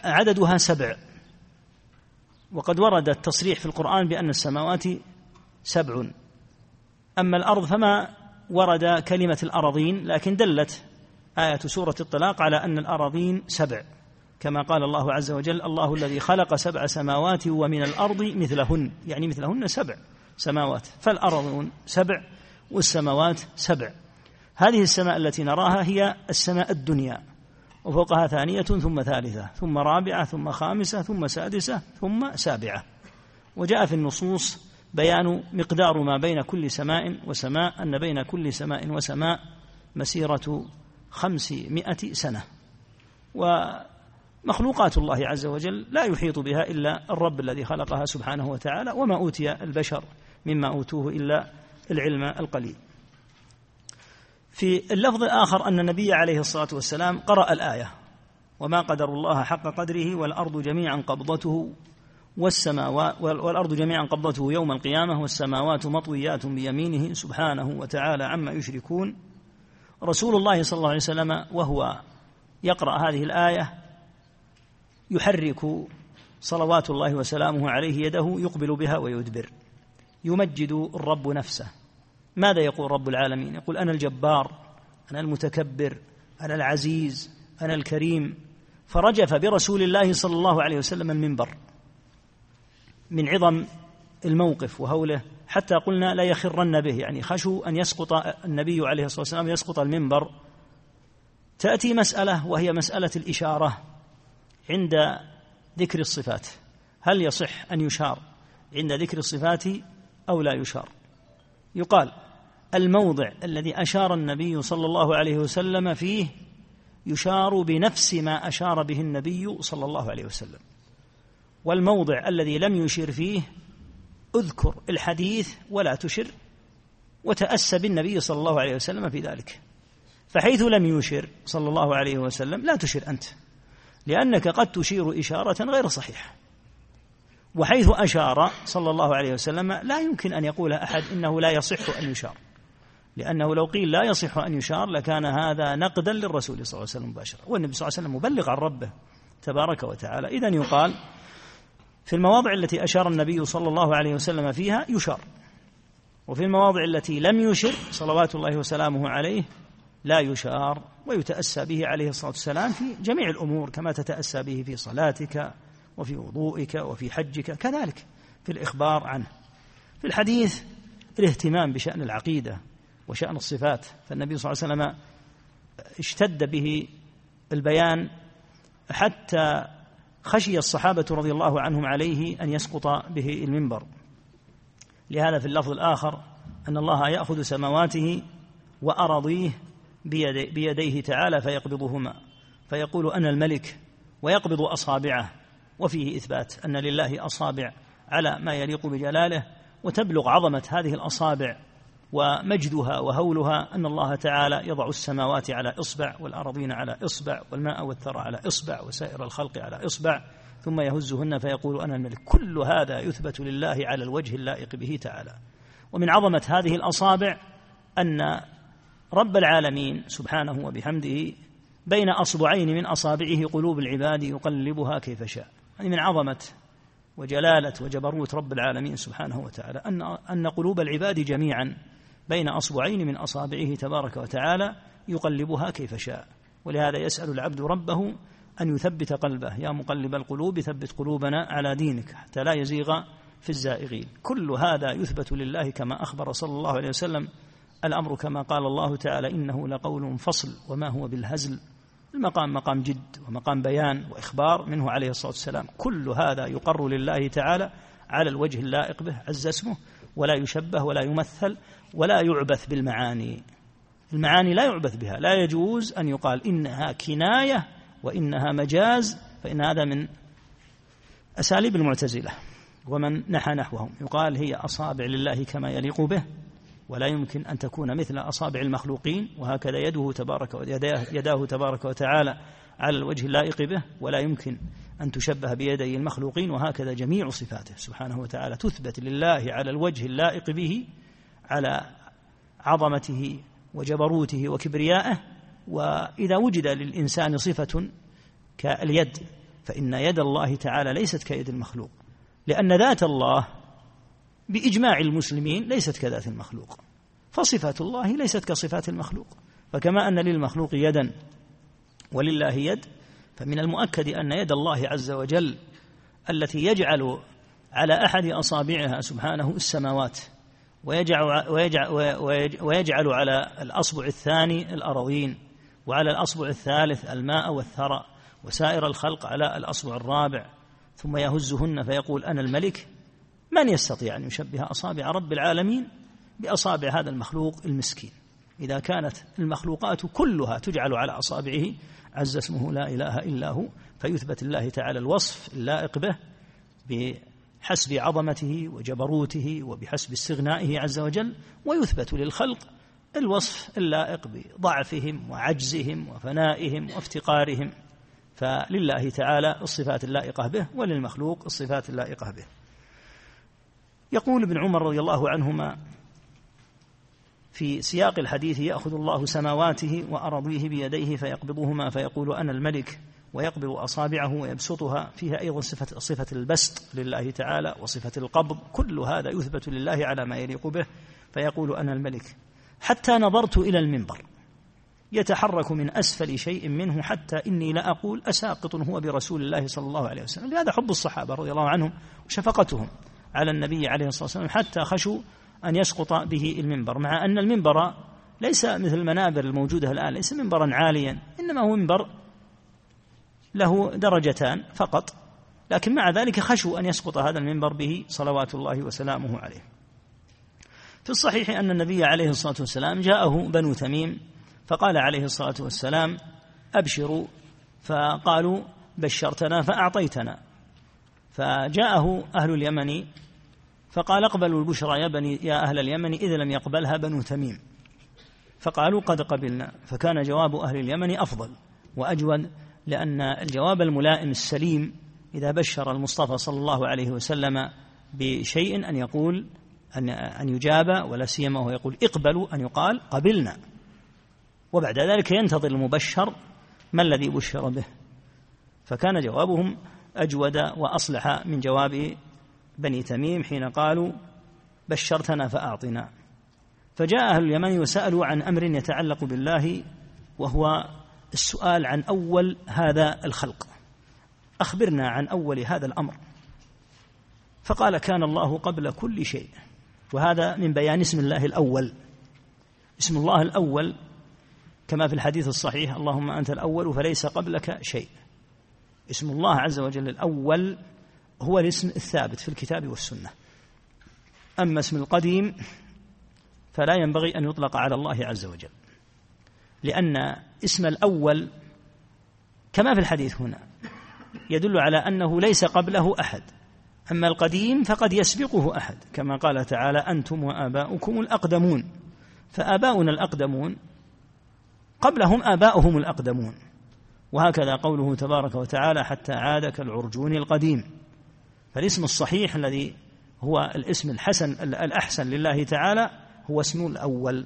عددها سبع. وقد ورد التصريح في القرآن بأن السماوات سبع. أما الأرض فما ورد كلمة الأراضين لكن دلت آية سورة الطلاق على أن الأراضين سبع. كما قال الله عز وجل الله الذي خلق سبع سماوات ومن الأرض مثلهن. يعني مثلهن سبع سماوات. فالأرضون سبع والسماوات سبع. هذه السماء التي نراها هي السماء الدنيا. وفوقها ثانية ثم ثالثة ثم رابعة ثم خامسة ثم سادسة ثم سابعة. وجاء في النصوص بيان مقدار ما بين كل سماء وسماء أن بين كل سماء وسماء مسيرة خمسمائة سنة. مخلوقات الله عز وجل لا يحيط بها إلا الرب الذي خلقها سبحانه وتعالى وما أوتي البشر مما أوتوه إلا العلم القليل. في اللفظ الآخر أن النبي عليه الصلاة والسلام قرأ الآية. وما قدر الله حق قدره والأرض جميعا قبضته والسماوات والأرض جميعا قبضته يوم القيامة والسماوات مطويات بيمينه سبحانه وتعالى عما يشركون. رسول الله صلى الله عليه وسلم وهو يقرأ هذه الآية يحرك صلوات الله وسلامه عليه يده يقبل بها ويدبر يمجد الرب نفسه. ماذا يقول رب العالمين؟ يقول أنا الجبار أنا المتكبر أنا العزيز أنا الكريم. فرجف برسول الله صلى الله عليه وسلم المنبر من عظم الموقف وهوله حتى قلنا لا يخرن به يعني خشوا أن يسقط النبي عليه الصلاة والسلام يسقط المنبر. تأتي مسألة وهي مسألة الإشارة عند ذكر الصفات. هل يصح أن يشار عند ذكر الصفات أو لا يشار؟ يقال الموضع الذي أشار النبي صلى الله عليه وسلم فيه يشار بنفس ما أشار به النبي صلى الله عليه وسلم. والموضع الذي لم يشر فيه اذكر الحديث ولا تشر وتأسى بالنبي صلى الله عليه وسلم في ذلك. فحيث لم يشر صلى الله عليه وسلم لا تشر أنت لأنك قد تشير إشارة غير صحيحة. وحيث أشار صلى الله عليه وسلم لا يمكن أن يقول أحد إنه لا يصح أن يشار. لأنه لو قيل لا يصح أن يشار لكان هذا نقدا للرسول صلى الله عليه وسلم مباشرة. والنبي صلى الله عليه وسلم مبلغ عن ربه تبارك وتعالى. إذا يقال في المواضع التي أشار النبي صلى الله عليه وسلم فيها يشار. وفي المواضع التي لم يشر صلوات الله وسلامه عليه لا يشار ويتأسى به عليه الصلاة والسلام في جميع الأمور كما تتأسى به في صلاتك وفي وضوئك وفي حجك كذلك في الإخبار عنه. في الحديث الاهتمام بشأن العقيدة وشأن الصفات فالنبي صلى الله عليه وسلم اشتد به البيان حتى خشي الصحابة رضي الله عنهم عليه أن يسقط به المنبر. لهذا في اللفظ الآخر أن الله يأخذ سماواته وأراضيه بيدي بيديه تعالى فيقبضهما. فيقول أنا الملك ويقبض أصابعه. وفيه إثبات أن لله أصابع على ما يليق بجلاله وتبلغ عظمة هذه الأصابع ومجدها وهولها أن الله تعالى يضع السماوات على إصبع والأراضين على إصبع والماء والثرى على إصبع وسائر الخلق على إصبع ثم يهزهن فيقول أنا الملك. كل هذا يثبت لله على الوجه اللائق به تعالى. ومن عظمة هذه الأصابع أن رب العالمين سبحانه وبحمده بين أصبعين من أصابعه قلوب العباد يقلبها كيف شاء. يعني من عظمة وجلالة وجبروت رب العالمين سبحانه وتعالى أن أن قلوب العباد جميعا بين أصبعين من أصابعه تبارك وتعالى يقلبها كيف شاء. ولهذا يسأل العبد ربه أن يثبت قلبه. يا مقلب القلوب ثبت قلوبنا على دينك حتى لا يزيغ في الزائغين. كل هذا يثبت لله كما أخبر صلى الله عليه وسلم. الأمر كما قال الله تعالى إنه لقول فصل وما هو بالهزل. المقام مقام جد ومقام بيان وإخبار منه عليه الصلاة والسلام. كل هذا يقر لله تعالى على الوجه اللائق به عز اسمه ولا يشبه ولا يمثل ولا يعبث بالمعاني. المعاني لا يعبث بها لا يجوز أن يقال إنها كناية وإنها مجاز فإن هذا من أساليب المعتزلة. ومن نحى نحوهم يقال هي أصابع لله كما يليق به. ولا يمكن أن تكون مثل أصابع المخلوقين وهكذا يده تبارك يداه, تبارك وتعالى على الوجه اللائق به ولا يمكن أن تشبه بيدي المخلوقين وهكذا جميع صفاته سبحانه وتعالى تثبت لله على الوجه اللائق به على عظمته وجبروته وكبريائه وإذا وجد للإنسان صفة كاليد فإن يد الله تعالى ليست كيد المخلوق لأن ذات الله بإجماع المسلمين ليست كذات المخلوق. فصفات الله ليست كصفات المخلوق. فكما أن للمخلوق يدا ولله يد فمن المؤكد أن يد الله عز وجل التي يجعل على أحد أصابعها سبحانه السماوات ويجعل, ويجعل, ويجعل على الأصبع الثاني الأراضين وعلى الأصبع الثالث الماء والثرى وسائر الخلق على الأصبع الرابع ثم يهزهن فيقول أنا الملك. من يستطيع أن يشبه أصابع رب العالمين بأصابع هذا المخلوق المسكين؟ إذا كانت المخلوقات كلها تجعل على أصابعه عز اسمه لا إله إلا هو فيثبت الله تعالى الوصف اللائق به بحسب عظمته وجبروته وبحسب استغنائه عز وجل ويثبت للخلق الوصف اللائق بضعفهم وعجزهم وفنائهم وافتقارهم. فلله تعالى الصفات اللائقة به وللمخلوق الصفات اللائقة به. يقول ابن عمر رضي الله عنهما في سياق الحديث يأخذ الله سماواته وأراضيه بيديه فيقبضهما فيقول أنا الملك ويقبض أصابعه ويبسطها. فيها أيضا صفة, صفة البسط لله تعالى وصفة القبض. كل هذا يثبت لله على ما يليق به. فيقول أنا الملك. حتى نظرت إلى المنبر. يتحرك من أسفل شيء منه حتى إني لا أقول أساقط هو برسول الله صلى الله عليه وسلم. لهذا حب الصحابة رضي الله عنهم وشفقتهم. على النبي عليه الصلاة والسلام حتى خشوا أن يسقط به المنبر مع أن المنبر ليس مثل المنابر الموجودة الآن ليس منبرا عاليا إنما هو منبر له درجتان فقط لكن مع ذلك خشوا أن يسقط هذا المنبر به صلوات الله وسلامه عليه. في الصحيح أن النبي عليه الصلاة والسلام جاءه بنو تميم فقال عليه الصلاة والسلام أبشروا فقالوا بشرتنا فأعطيتنا. فجاءه أهل اليمن فقال اقبلوا البشرى يا بني يا أهل اليمن إذا لم يقبلها بنو تميم. فقالوا قد قبلنا. فكان جواب أهل اليمن أفضل وأجود لأن الجواب الملائم السليم إذا بشر المصطفى صلى الله عليه وسلم بشيء أن يقول أن أن يجاب ولا سيما وهو يقول اقبلوا أن يقال قبلنا. وبعد ذلك ينتظر المبشر ما الذي بشر به. فكان جوابهم أجود وأصلح من جواب بني تميم حين قالوا بشرتنا فأعطنا. فجاء أهل اليمن وسألوا عن أمر يتعلق بالله وهو السؤال عن أول هذا الخلق. أخبرنا عن أول هذا الأمر. فقال كان الله قبل كل شيء. وهذا من بيان اسم الله الأول. اسم الله الأول كما في الحديث الصحيح اللهم أنت الأول فليس قبلك شيء. اسم الله عز وجل الأول هو الاسم الثابت في الكتاب والسنة. أما اسم القديم فلا ينبغي أن يطلق على الله عز وجل لأن اسم الأول كما في الحديث هنا يدل على أنه ليس قبله أحد أما القديم فقد يسبقه أحد كما قال تعالى أنتم وآباؤكم الأقدمون. فآباؤنا الأقدمون قبلهم آباؤهم الأقدمون. وهكذا قوله تبارك وتعالى حتى عاد كالعرجون القديم. فالاسم الصحيح الذي هو الاسم الحسن الأحسن لله تعالى هو اسم الأول.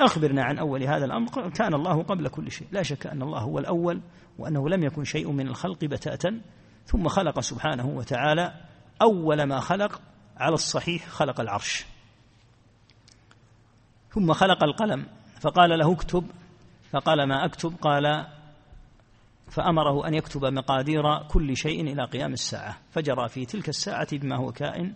أخبرنا عن أول هذا الأمر كان الله قبل كل شيء. لا شك أن الله هو الأول وأنه لم يكن شيء من الخلق بتاتا. ثم خلق سبحانه وتعالى أول ما خلق على الصحيح خلق العرش. ثم خلق القلم فقال له اكتب. فقال ما أكتب؟ قال فأمره أن يكتب مقادير كل شيء إلى قيام الساعة فجرى في تلك الساعة بما هو كائن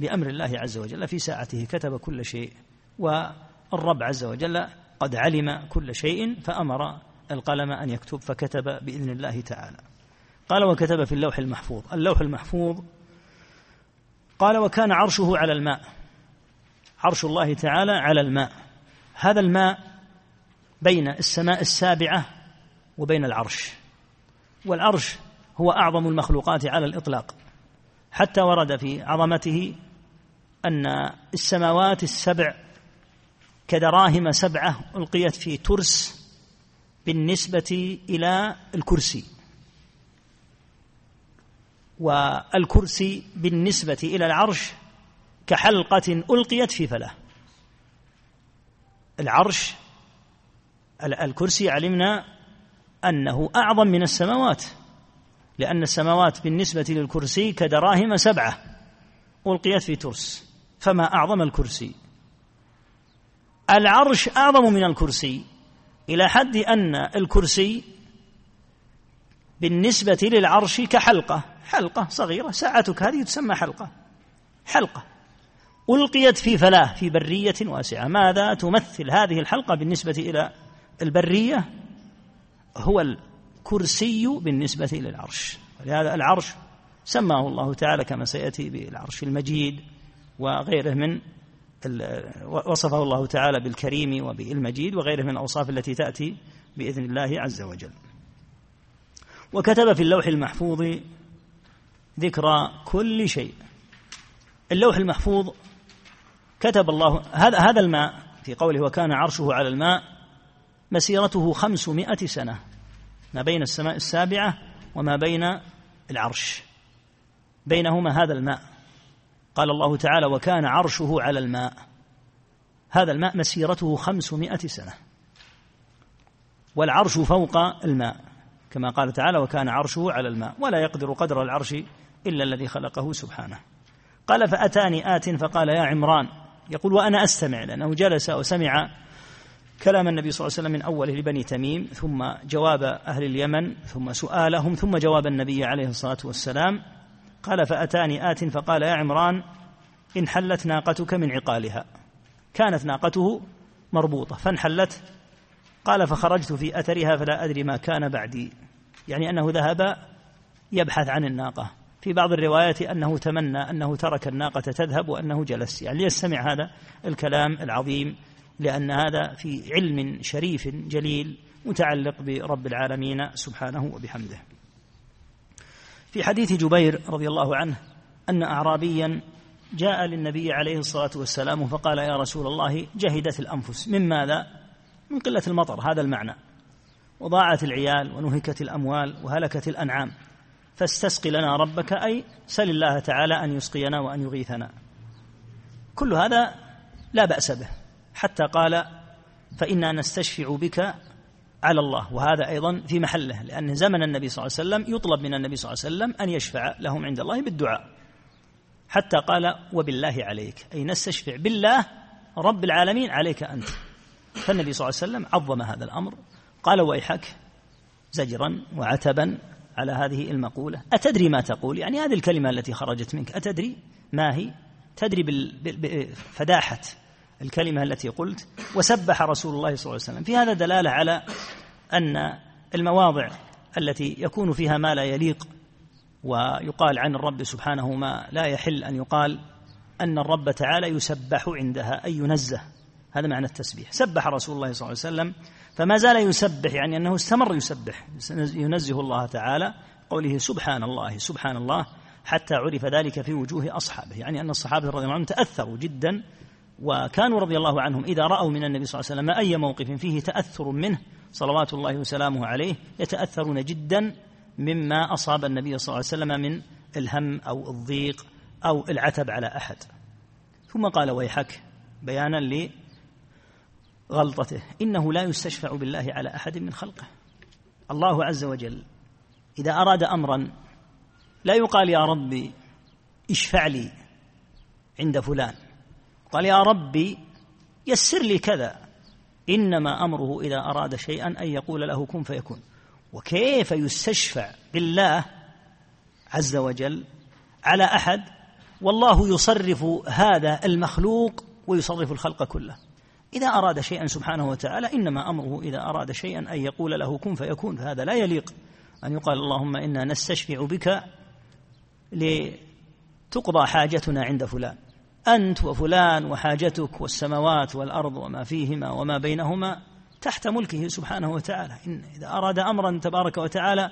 بأمر الله عز وجل. في ساعته كتب كل شيء والرب عز وجل قد علم كل شيء فأمر القلم أن يكتب فكتب بإذن الله تعالى. قال وكتب في اللوح المحفوظ. اللوح المحفوظ قال وكان عرشه على الماء. عرش الله تعالى على الماء. هذا الماء بين السماء السابعة وبين العرش. والعرش هو أعظم المخلوقات على الإطلاق. حتى ورد في عظمته أن السماوات السبع كدراهم سبعة ألقيت في ترس بالنسبة إلى الكرسي. والكرسي بالنسبة إلى العرش كحلقة ألقيت في فلاة العرش الكرسي علمنا أنه أعظم من السماوات لأن السماوات بالنسبة للكرسي كدراهم سبعة ألقيت في ترس فما أعظم الكرسي. العرش أعظم من الكرسي إلى حد أن الكرسي بالنسبة للعرش كحلقة حلقة صغيرة ساعتك هذه تسمى حلقة حلقة. ألقيت في فلاة في برية واسعة. ماذا تمثل هذه الحلقة بالنسبة إلى البرية؟ هو الكرسي بالنسبة للعرش ولهذا العرش سماه الله تعالى كما سيأتي بالعرش المجيد وغيره من وصفه الله تعالى بالكريم وبالمجيد وغيره من الأوصاف التي تأتي بإذن الله عز وجل. وكتب في اللوح المحفوظ ذكرى كل شيء. اللوح المحفوظ كتب الله هذا هذا الماء في قوله وكان عرشه على الماء مسيرته خمسمائة سنة. ما بين السماء السابعة وما بين العرش. بينهما هذا الماء. قال الله تعالى وكان عرشه على الماء. هذا الماء مسيرته خمسمائة سنة. والعرش فوق الماء كما قال تعالى وكان عرشه على الماء. ولا يقدر قدر العرش إلا الذي خلقه سبحانه. قال فأتاني آت فقال يا عمران. يقول وأنا أستمع لأنه جلس وسمع كلام النبي صلى الله عليه وسلم من أوله لبني تميم ثم جواب أهل اليمن ثم سؤالهم ثم جواب النبي عليه الصلاة والسلام. قال فأتاني آت فقال يا عمران إن حلت ناقتك من عقالها. كانت ناقته مربوطة فانحلت. قال فخرجت في أثرها فلا أدري ما كان بعدي. يعني أنه ذهب يبحث عن الناقة. في بعض الروايات أنه تمنى أنه ترك الناقة تذهب وأنه جلس. يعني ليستمع هذا الكلام العظيم لأن هذا في علم شريف جليل متعلق برب العالمين سبحانه وبحمده. في حديث جبير رضي الله عنه أن أعرابيا جاء للنبي عليه الصلاة والسلام فقال يا رسول الله جهدت الأنفس. من ماذا؟ من قلة المطر هذا المعنى. وضاعت العيال ونهكت الأموال وهلكت الأنعام. فاستسق لنا ربك أي سل الله تعالى أن يسقينا وأن يغيثنا. كل هذا لا بأس به. حتى قال فإنا نستشفع بك على الله. وهذا أيضا في محله لأن زمن النبي صلى الله عليه وسلم يطلب من النبي صلى الله عليه وسلم أن يشفع لهم عند الله بالدعاء. حتى قال وبالله عليك أي نستشفع بالله رب العالمين عليك أنت. فالنبي صلى الله عليه وسلم عظم هذا الأمر قال ويحك زجرا وعتبا على هذه المقولة. أتدري ما تقول؟ يعني هذه الكلمة التي خرجت منك أتدري؟ ما هي؟ تدري بفداحة. الكلمة التي قلت وسبح رسول الله صلى الله عليه وسلم. في هذا دلالة على أن المواضع التي يكون فيها ما لا يليق ويقال عن الرب سبحانه ما لا يحل أن يقال أن الرب تعالى يسبح عندها أي ينزه. هذا معنى التسبيح. سبح رسول الله صلى الله عليه وسلم فما زال يسبح يعني أنه استمر يسبح. ينزه الله تعالى قوله سبحان الله سبحان الله حتى عرف ذلك في وجوه أصحابه. يعني أن الصحابة رضي الله عنهم تأثروا جدا وكانوا رضي الله عنهم إذا رأوا من النبي صلى الله عليه وسلم أي موقف فيه تأثر منه صلوات الله وسلامه عليه يتأثرون جدا مما أصاب النبي صلى الله عليه وسلم من الهم أو الضيق أو العتب على أحد. ثم قال ويحك بيانا لغلطته إنه لا يستشفع بالله على أحد من خلقه. الله عز وجل إذا أراد أمرا لا يقال يا ربي اشفع لي عند فلان. قال يا ربي يسر لي كذا. إنما أمره إذا أراد شيئا أن يقول له كن فيكون. وكيف يستشفع بالله عز وجل على أحد؟ والله يصرف هذا المخلوق ويصرف الخلق كله. إذا أراد شيئا سبحانه وتعالى إنما أمره إذا أراد شيئا أن يقول له كن فيكون. فهذا لا يليق أن يقال اللهم إنا نستشفع بك لتقضى حاجتنا عند فلان. أنت وفلان وحاجتك والسماوات والأرض وما فيهما وما بينهما تحت ملكه سبحانه وتعالى. إن إذا أراد أمرا تبارك وتعالى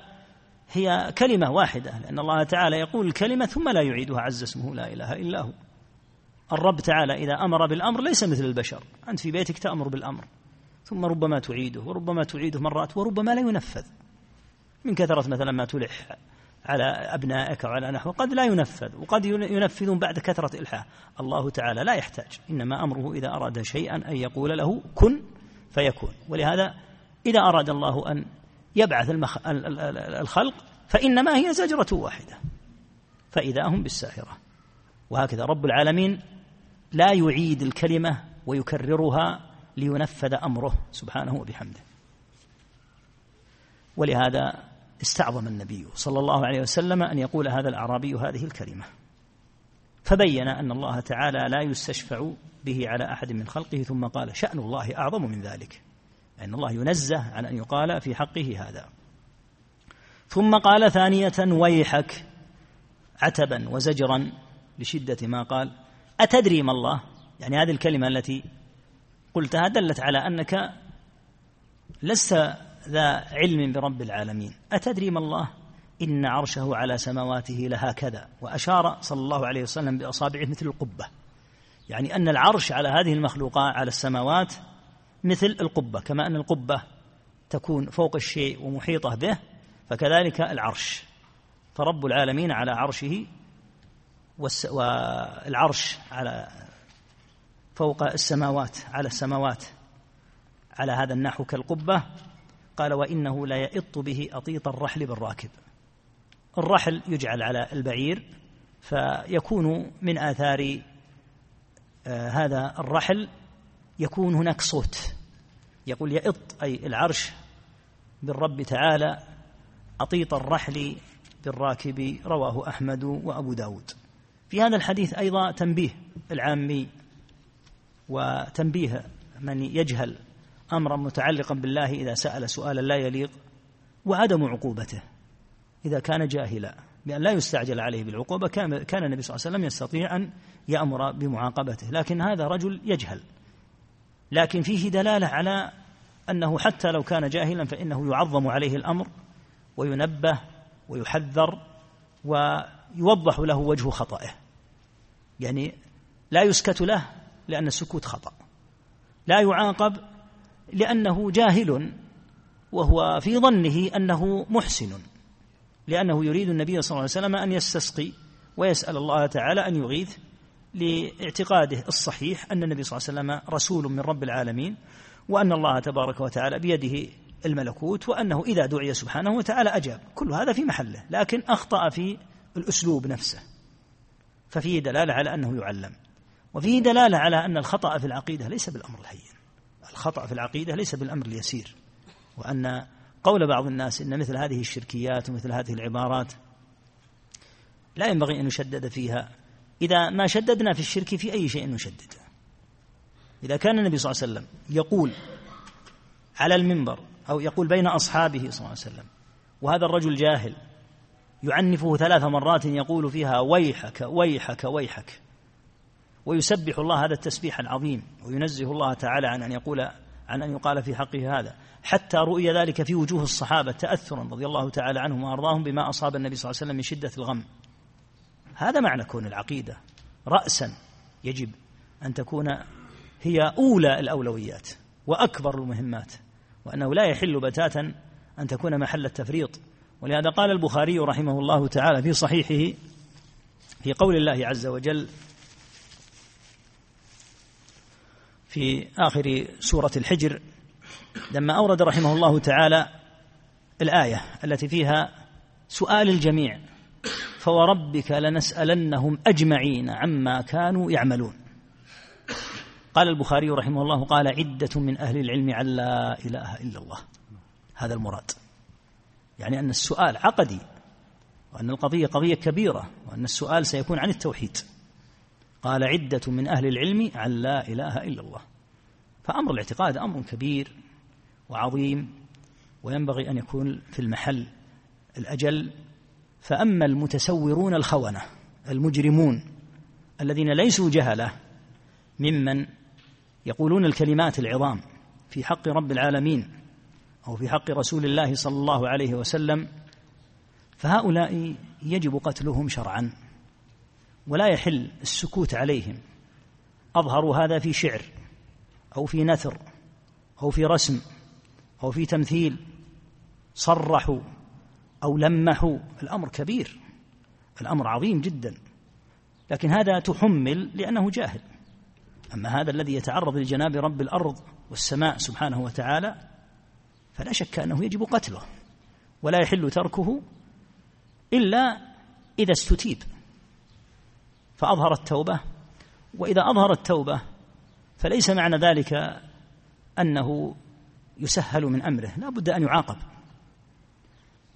هي كلمة واحدة لأن الله تعالى يقول الكلمة ثم لا يعيدها عز اسمه لا إله إلا هو. الرب تعالى إذا أمر بالأمر ليس مثل البشر أنت في بيتك تأمر بالأمر ثم ربما تعيده وربما تعيده مرات وربما لا ينفذ. من كثرة مثلا ما تلح على أبنائك وعلى نحو قد لا ينفذ وقد ينفذون بعد كثرة إلحاح. الله تعالى لا يحتاج إنما أمره إذا أراد شيئا أن يقول له كن فيكون. ولهذا إذا أراد الله أن يبعث. الخلق فإنما هي زجرة واحدة. فإذا هم بالساهرة. وهكذا رب العالمين لا يعيد الكلمة ويكررها لينفذ أمره سبحانه وبحمده. ولهذا استعظم النبي صلى الله عليه وسلم أن يقول هذا الأعرابي هذه الكلمة. فبين أن الله تعالى لا يستشفع به على أحد من خلقه ثم قال شأن الله أعظم من ذلك. أن الله ينزه عن أن يقال في حقه هذا. ثم قال ثانية ويحك عتبا وزجرا لشدة ما قال أتدري ما الله؟ يعني هذه الكلمة التي قلتها دلت على أنك لست ذا علم برب العالمين. أتدري ما الله؟ إن عرشه على سماواته لهكذا. وأشار صلى الله عليه وسلم بأصابعه مثل القبة. يعني أن العرش على هذه المخلوقات على السماوات مثل القبة. كما أن القبة تكون فوق الشيء ومحيطة به فكذلك العرش. فرب العالمين على عرشه والعرش على فوق السماوات على السماوات على هذا النحو كالقبة. قال وإنه لا يئط به أطيط الرحل بالراكب. الرحل يجعل على البعير فيكون من آثار آه هذا الرحل يكون هناك صوت. يقول يئط أي العرش بالرب تعالى أطيط الرحل بالراكب رواه أحمد وأبو داود. في هذا الحديث أيضا تنبيه العامي وتنبيه من يجهل أمرا متعلقا بالله إذا سأل سؤالا لا يليق وعدم عقوبته. إذا كان جاهلا بأن لا يستعجل عليه بالعقوبة كان كان النبي صلى الله عليه وسلم يستطيع أن يأمر بمعاقبته لكن هذا رجل يجهل. لكن فيه دلالة على أنه حتى لو كان جاهلا فإنه يعظم عليه الأمر وينبه ويحذر ويوضح له وجه خطئه. يعني لا يسكت له لأن السكوت خطأ. لا يعاقب لأنه جاهل وهو في ظنه أنه محسن لأنه يريد النبي صلى الله عليه وسلم أن يستسقي ويسأل الله تعالى أن يغيث لاعتقاده الصحيح أن النبي صلى الله عليه وسلم رسول من رب العالمين وأن الله تبارك وتعالى بيده الملكوت وأنه إذا دعي سبحانه وتعالى أجاب. كل هذا في محله لكن أخطأ في الأسلوب نفسه. ففيه دلالة على أنه يعلم وفيه دلالة على أن الخطأ في العقيدة ليس بالأمر الهين. الخطأ في العقيدة ليس بالأمر اليسير وأن قول بعض الناس إن مثل هذه الشركيات ومثل هذه العبارات لا ينبغي أن نشدد فيها. إذا ما شددنا في الشرك في أي شيء نشدد. إذا كان النبي صلى الله عليه وسلم يقول على المنبر أو يقول بين أصحابه صلى الله عليه وسلم وهذا الرجل جاهل يعنفه ثلاث مرات يقول فيها ويحك ويحك ويحك ويسبح الله هذا التسبيح العظيم وينزه الله تعالى عن أن يقول عن أن يقال في حقه هذا. حتى رؤي ذلك في وجوه الصحابة تأثرا رضي الله تعالى عنهم وأرضاهم بما أصاب النبي صلى الله عليه وسلم من شدة الغم. هذا معنى كون العقيدة. رأسا يجب أن تكون هي أولى الأولويات وأكبر المهمات وأنه لا يحل بتاتا أن تكون محل التفريط. ولهذا قال البخاري رحمه الله تعالى في صحيحه في قول الله عز وجل في آخر سورة الحجر لما أورد رحمه الله تعالى الآية التي فيها سؤال الجميع فوربك لنسألنهم أجمعين عما كانوا يعملون. قال البخاري رحمه الله قال عدة من أهل العلم عن لا إله إلا الله. هذا المراد. يعني أن السؤال عقدي وأن القضية قضية كبيرة وأن السؤال سيكون عن التوحيد. قال عدة من أهل العلم عن لا إله إلا الله. فأمر الاعتقاد أمر كبير وعظيم وينبغي أن يكون في المحل الأجل. فأما المتسورون الخونة المجرمون الذين ليسوا جهلة ممن يقولون الكلمات العظام في حق رب العالمين أو في حق رسول الله صلى الله عليه وسلم فهؤلاء يجب قتلهم شرعا. ولا يحل السكوت عليهم. أظهروا هذا في شعر أو في نثر أو في رسم أو في تمثيل. صرحوا أو لمحوا. الأمر كبير الأمر عظيم جدا. لكن هذا تحمل لأنه جاهل. أما هذا الذي يتعرض لجناب رب الأرض والسماء سبحانه وتعالى فلا شك أنه يجب قتله ولا يحل تركه إلا إذا استتيب. فأظهر التوبة. وإذا أظهر التوبة فليس معنى ذلك أنه يسهل من أمره لا بد أن يعاقب.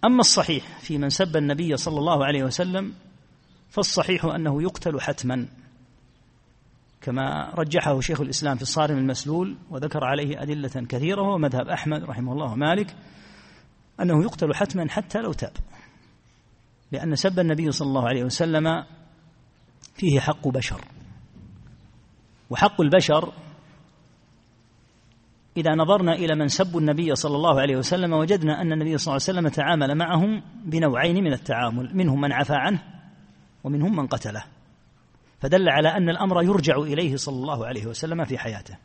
أما الصحيح في من سب النبي صلى الله عليه وسلم فالصحيح أنه يقتل حتما كما رجحه شيخ الإسلام في الصارم المسلول وذكر عليه أدلة كثيرة ومذهب أحمد رحمه الله ومالك أنه يقتل حتما حتى لو تاب لأن سب النبي صلى الله عليه وسلم فيه حق بشر. وحق البشر إذا نظرنا إلى من سبوا النبي صلى الله عليه وسلم وجدنا أن النبي صلى الله عليه وسلم تعامل معهم بنوعين من التعامل منهم من عفى عنه ومنهم من قتله. فدل على أن الأمر يرجع إليه صلى الله عليه وسلم في حياته.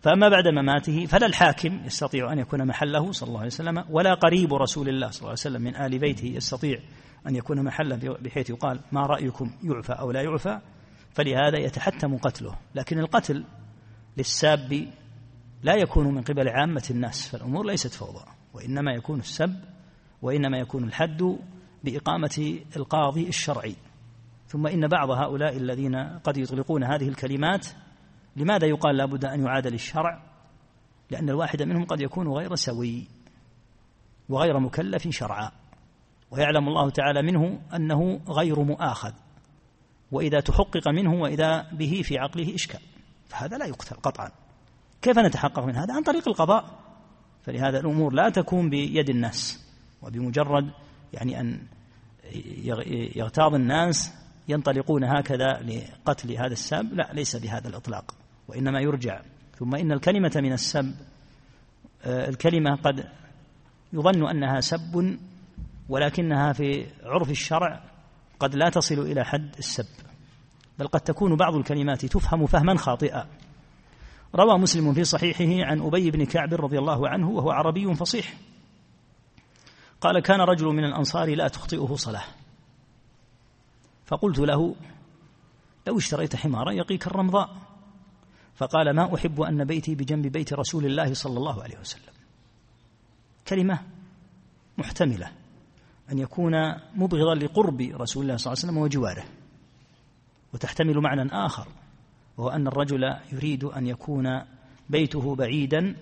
فأما بعد مماته فلا الحاكم يستطيع أن يكون محله صلى الله عليه وسلم ولا قريب رسول الله صلى الله عليه وسلم من آل بيته يستطيع أن يكون محله بحيث يقال ما رأيكم يعفى أو لا يعفى فلهذا يتحتم قتله. لكن القتل للساب لا يكون من قبل عامة الناس فالأمور ليست فوضى وإنما يكون السب وإنما يكون الحد بإقامة القاضي الشرعي. ثم إن بعض هؤلاء الذين قد يطلقون هذه الكلمات لماذا يقال لابد أن يعاد للشرع؟ لأن الواحد منهم قد يكون غير سوي وغير مكلف شرعا. ويعلم الله تعالى منه أنه غير مؤاخذ وإذا تحقق منه وإذا به في عقله إشكال فهذا لا يقتل قطعا. كيف نتحقق من هذا؟ عن طريق القضاء. فلهذا الأمور لا تكون بيد الناس وبمجرد يعني أن يغتاظ الناس ينطلقون هكذا لقتل هذا السب لا ليس بهذا الإطلاق وإنما يرجع. ثم إن الكلمة من السب آه، الكلمة قد يظن أنها سب ولكنها في عرف الشرع قد لا تصل إلى حد السب بل قد تكون بعض الكلمات تفهم فهما خاطئا. روى مسلم في صحيحه عن أبي بن كعب رضي الله عنه وهو عربي فصيح. قال كان رجل من الأنصار لا تخطئه صلاة. فقلت له لو اشتريت حمارا يقيك الرمضاء. فقال ما أحب أن بيتي بجنب بيت رسول الله صلى الله عليه وسلم. كلمة محتملة. أن يكون مبغضا لقرب رسول الله صلى الله عليه وسلم وجواره. وتحتمل معنى آخر وهو أن الرجل يريد أن يكون بيته بعيدا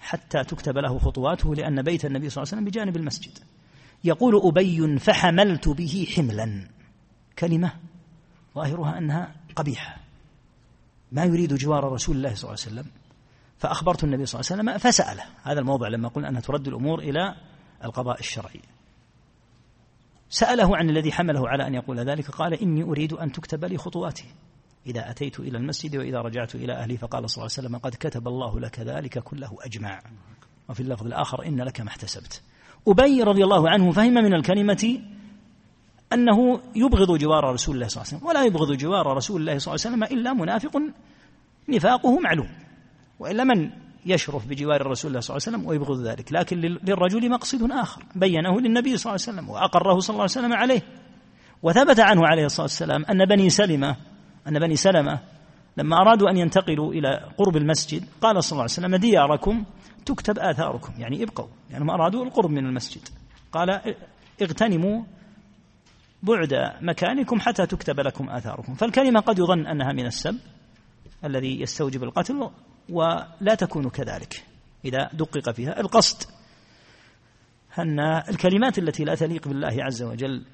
حتى تكتب له خطواته لأن بيت النبي صلى الله عليه وسلم بجانب المسجد. يقول أبي فحملت به حملا. كلمة ظاهرها أنها قبيحة. ما يريد جوار رسول الله صلى الله عليه وسلم. فأخبرت النبي صلى الله عليه وسلم فسأله. هذا الموضع لما قلنا أنها ترد الأمور إلى القضاء الشرعي. سأله عن الذي حمله على أن يقول ذلك قال إني أريد أن تكتب لي خطواتي إذا أتيت إلى المسجد وإذا رجعت إلى أهلي فقال صلى الله عليه وسلم قد كتب الله لك ذلك كله أجمع. وفي اللفظ الآخر إن لك ما احتسبت. أبي رضي الله عنه فهم من الكلمة أنه يبغض جوار رسول الله صلى الله عليه وسلم ولا يبغض جوار رسول الله صلى الله عليه وسلم إلا منافق نفاقه معلوم وإلا من يشرف بجوار الرسول صلى الله عليه وسلم ويبغض ذلك. لكن للرجل مقصد آخر. بينه للنبي صلى الله عليه وسلم وأقره صلى الله عليه وسلم عليه. وثبت عنه عليه الصلاة والسلام أن بني سلمة أن بني سلمة لما أرادوا أن ينتقلوا إلى قرب المسجد قال صلى الله عليه وسلم دياركم تكتب آثاركم. يعني ابقوا. يعني ما أرادوا القرب من المسجد. قال اغتنموا بعد مكانكم حتى تكتب لكم آثاركم. فالكلمة قد يظن أنها من السب الذي يستوجب القتل ولا تكون كذلك. إذا دقق فيها القصد. أن الكلمات التي لا تليق بالله عز وجل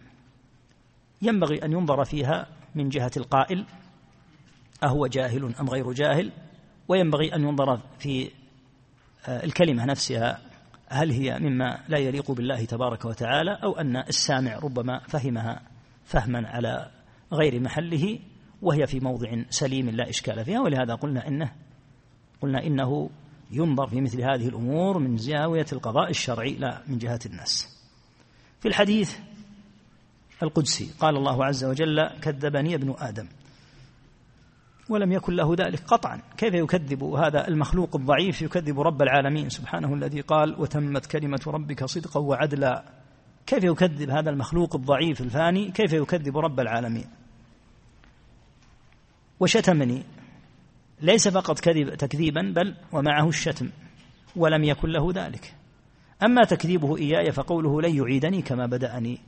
ينبغي أن ينظر فيها من جهة القائل أهو جاهل أم غير جاهل؟ وينبغي أن ينظر في آه، الكلمة نفسها هل هي مما لا يليق بالله تبارك وتعالى أو أن السامع ربما فهمها فهما على غير محله وهي في موضع سليم لا إشكال فيها. ولهذا قلنا إنه قلنا إنه ينظر في مثل هذه الأمور من زاوية القضاء الشرعي لا من جهة الناس. في الحديث القدسي قال الله عز وجل كذبني ابن آدم. ولم يكن له ذلك قطعا. كيف يكذب هذا المخلوق الضعيف؟ يكذب رب العالمين سبحانه الذي قال وتمت كلمة ربك صدقا وعدلا. كيف يكذب هذا المخلوق الضعيف الفاني؟ كيف يكذب رب العالمين؟ وشتمني ليس فقط كذب تكذيبا بل ومعه الشتم ولم يكن له ذلك. أما تكذيبه إياي فقوله لن يعيدني كما بدأني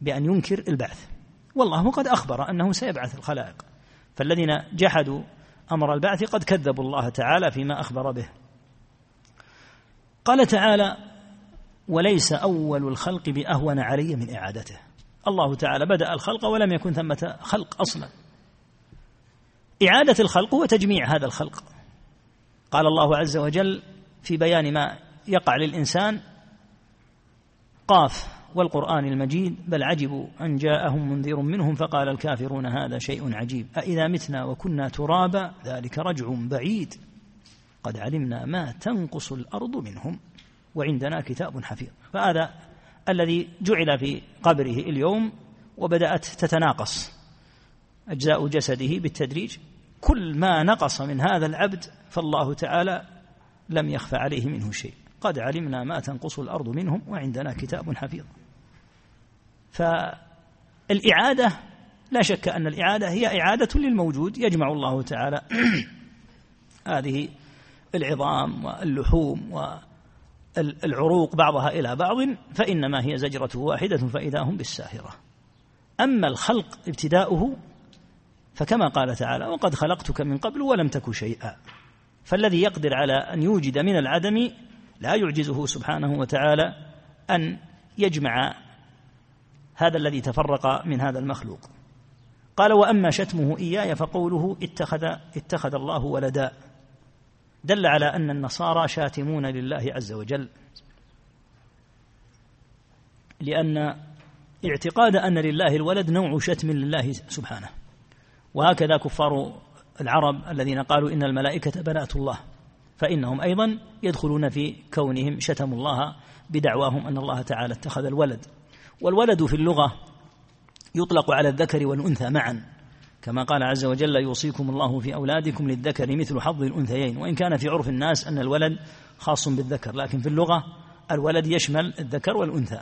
بأن ينكر البعث. والله قد أخبر أنه سيبعث الخلائق. فالذين جحدوا أمر البعث قد كذبوا الله تعالى فيما أخبر به. قال تعالى وليس أول الخلق بأهون علي من إعادته. الله تعالى بدأ الخلق ولم يكن ثمة خلق أصلا. إعادة الخلق هو تجميع هذا الخلق. قال الله عز وجل في بيان ما يقع للإنسان قاف والقرآن المجيد بل عجبوا أن جاءهم منذر منهم فقال الكافرون هذا شيء عجيب. أإذا متنا وكنا ترابا ذلك رجع بعيد. قد علمنا ما تنقص الأرض منهم. وعندنا كتاب حفيظ. فهذا الذي جعل في قبره اليوم وبدأت تتناقص. أجزاء جسده بالتدريج. كل ما نقص من هذا العبد فالله تعالى لم يخفى عليه منه شيء. قد علمنا ما تنقص الأرض منهم وعندنا كتاب حفيظ. فالإعادة لا شك أن الإعادة هي إعادة للموجود يجمع الله تعالى هذه العظام واللحوم والعروق بعضها إلى بعض فإنما هي زجرة واحدة فإذا هم بالساهرة. أما الخلق ابتداؤه فكما قال تعالى وقد خلقتك من قبل ولم تك شيئا. فالذي يقدر على أن يوجد من العدم لا يعجزه سبحانه وتعالى أن يجمع هذا الذي تفرق من هذا المخلوق. قال وأما شتمه إياي فقوله اتخذ, اتخذ الله ولدا. دل على أن النصارى شاتمون لله عز وجل. لأن اعتقاد أن لله الولد نوع شتم لله سبحانه. وهكذا كفار العرب الذين قالوا إن الملائكة بنات الله فإنهم أيضا يدخلون في كونهم شتموا الله بدعواهم أن الله تعالى اتخذ الولد. والولد في اللغة يطلق على الذكر والأنثى معا كما قال عز وجل يوصيكم الله في أولادكم للذكر مثل حظ الأنثيين. وإن كان في عرف الناس أن الولد خاص بالذكر لكن في اللغة الولد يشمل الذكر والأنثى.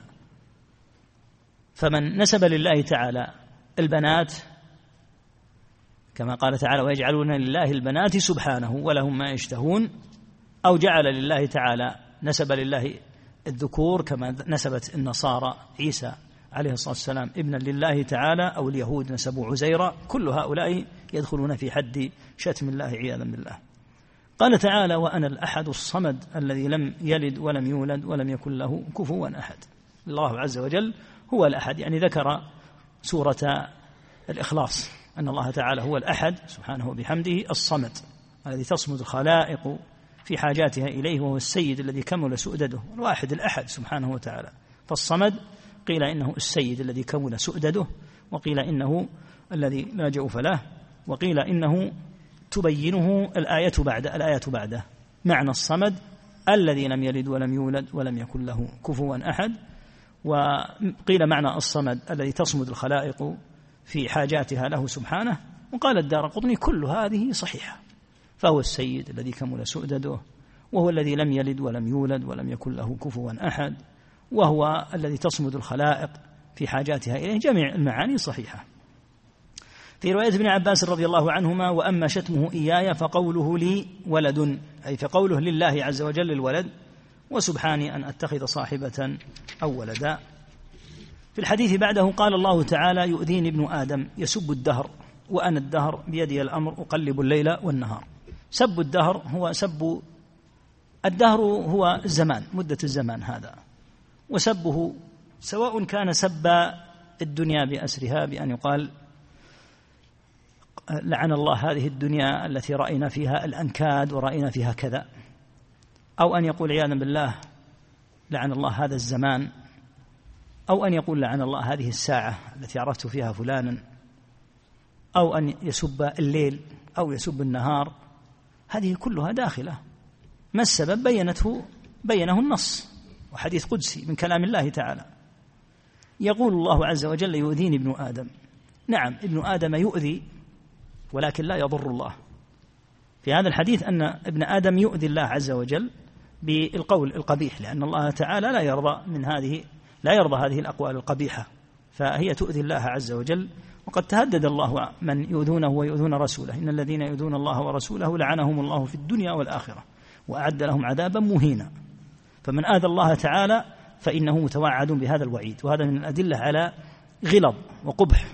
فمن نسب لله تعالى البنات كما قال تعالى ويجعلون لله البنات سبحانه ولهم ما يشتهون. أو جعل لله تعالى نسب لله الذكور كما نسبت النصارى عيسى عليه الصلاة والسلام ابنا لله تعالى أو اليهود نسبوا عزيرا كل هؤلاء يدخلون في حد شتم الله عياذا بالله. قال تعالى وأنا الأحد الصمد الذي لم يلد ولم يولد ولم يكن له كفوا أحد. الله عز وجل هو الأحد يعني ذكر سورة الإخلاص. أن الله تعالى هو الأحد سبحانه وبحمده الصمد الذي تصمد الخلائق في حاجاتها إليه وهو السيد الذي كمل سؤدده الواحد الأحد سبحانه وتعالى. فالصمد قيل إنه السيد الذي كمل سؤدده وقيل إنه الذي لا جوف له وقيل إنه تبينه الآية بعد الآية بعده. معنى الصمد الذي لم يلد ولم يولد ولم يكن له كفوا أحد وقيل معنى الصمد الذي تصمد الخلائق في حاجاتها له سبحانه وقال الدار قطني كل هذه صحيحة. فهو السيد الذي كمل سؤدده وهو الذي لم يلد ولم يولد ولم يكن له كفوا أحد وهو الذي تصمد الخلائق في حاجاتها إليه. جميع المعاني صحيحة. في رواية ابن عباس رضي الله عنهما وأما شتمه إياي فقوله لي ولد أي فقوله لله عز وجل الولد وسبحاني أن أتخذ صاحبة أو ولدا. في الحديث بعده قال الله تعالى يؤذيني ابن آدم يسب الدهر وأنا الدهر بيدي الأمر أقلب الليل والنهار. سب الدهر هو سب الدهر هو الزمان مدة الزمان هذا. وسبه سواء كان سب الدنيا بأسرها بأن يقال لعن الله هذه الدنيا التي رأينا فيها الأنكاد ورأينا فيها كذا. أو أن يقول عياذا بالله لعن الله هذا الزمان. أو أن يقول لعن الله هذه الساعة التي عرفت فيها فلانا أو أن يسب الليل أو يسب النهار هذه كلها داخلة. ما السبب؟ بينته بينه النص وحديث قدسي من كلام الله تعالى. يقول الله عز وجل يؤذيني ابن آدم. نعم ابن آدم يؤذي ولكن لا يضر الله. في هذا الحديث أن ابن آدم يؤذي الله عز وجل بالقول القبيح لأن الله تعالى لا يرضى من هذه لا يرضى هذه الأقوال القبيحة فهي تؤذي الله عز وجل. وقد تهدد الله من يؤذونه ويؤذون رسوله. إن الذين يؤذون الله ورسوله لعنهم الله في الدنيا والآخرة وأعد لهم عذابا مهينا. فمن آذى الله تعالى فإنه متوعد بهذا الوعيد. وهذا من الأدلة على غلظ وقبح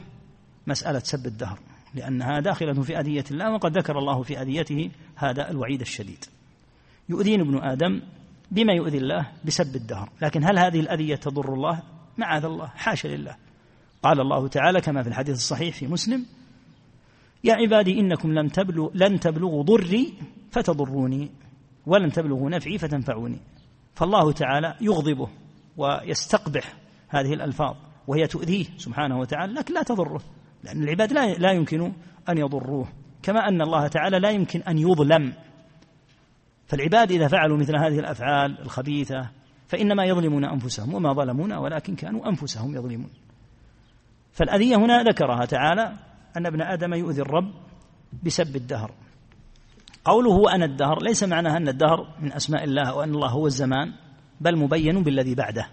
مسألة سب الدهر لأنها داخلة في أذية الله وقد ذكر الله في أذيته هذا الوعيد الشديد. يؤذين ابن آدم بما يؤذي الله بسب الدهر. لكن هل هذه الأذية تضر الله؟ معاذ الله حاشا لله. قال الله تعالى كما في الحديث الصحيح في مسلم يا عبادي إنكم لم تبلغ لن تبلغوا ضري فتضروني ولن تبلغوا نفعي فتنفعوني. فالله تعالى يغضبه ويستقبح هذه الألفاظ وهي تؤذيه سبحانه وتعالى لكن لا تضره لأن العباد لا يمكن أن يضروه. كما أن الله تعالى لا يمكن أن يظلم. فالعباد إذا فعلوا مثل هذه الأفعال الخبيثة فإنما يظلمون أنفسهم وما ظلمونا ولكن كانوا أنفسهم يظلمون. فالأذية هنا ذكرها تعالى أن ابن آدم يؤذي الرب بسب الدهر. قوله أنا الدهر ليس معناها أن الدهر من أسماء الله وأن الله هو الزمان بل مبين بالذي بعده.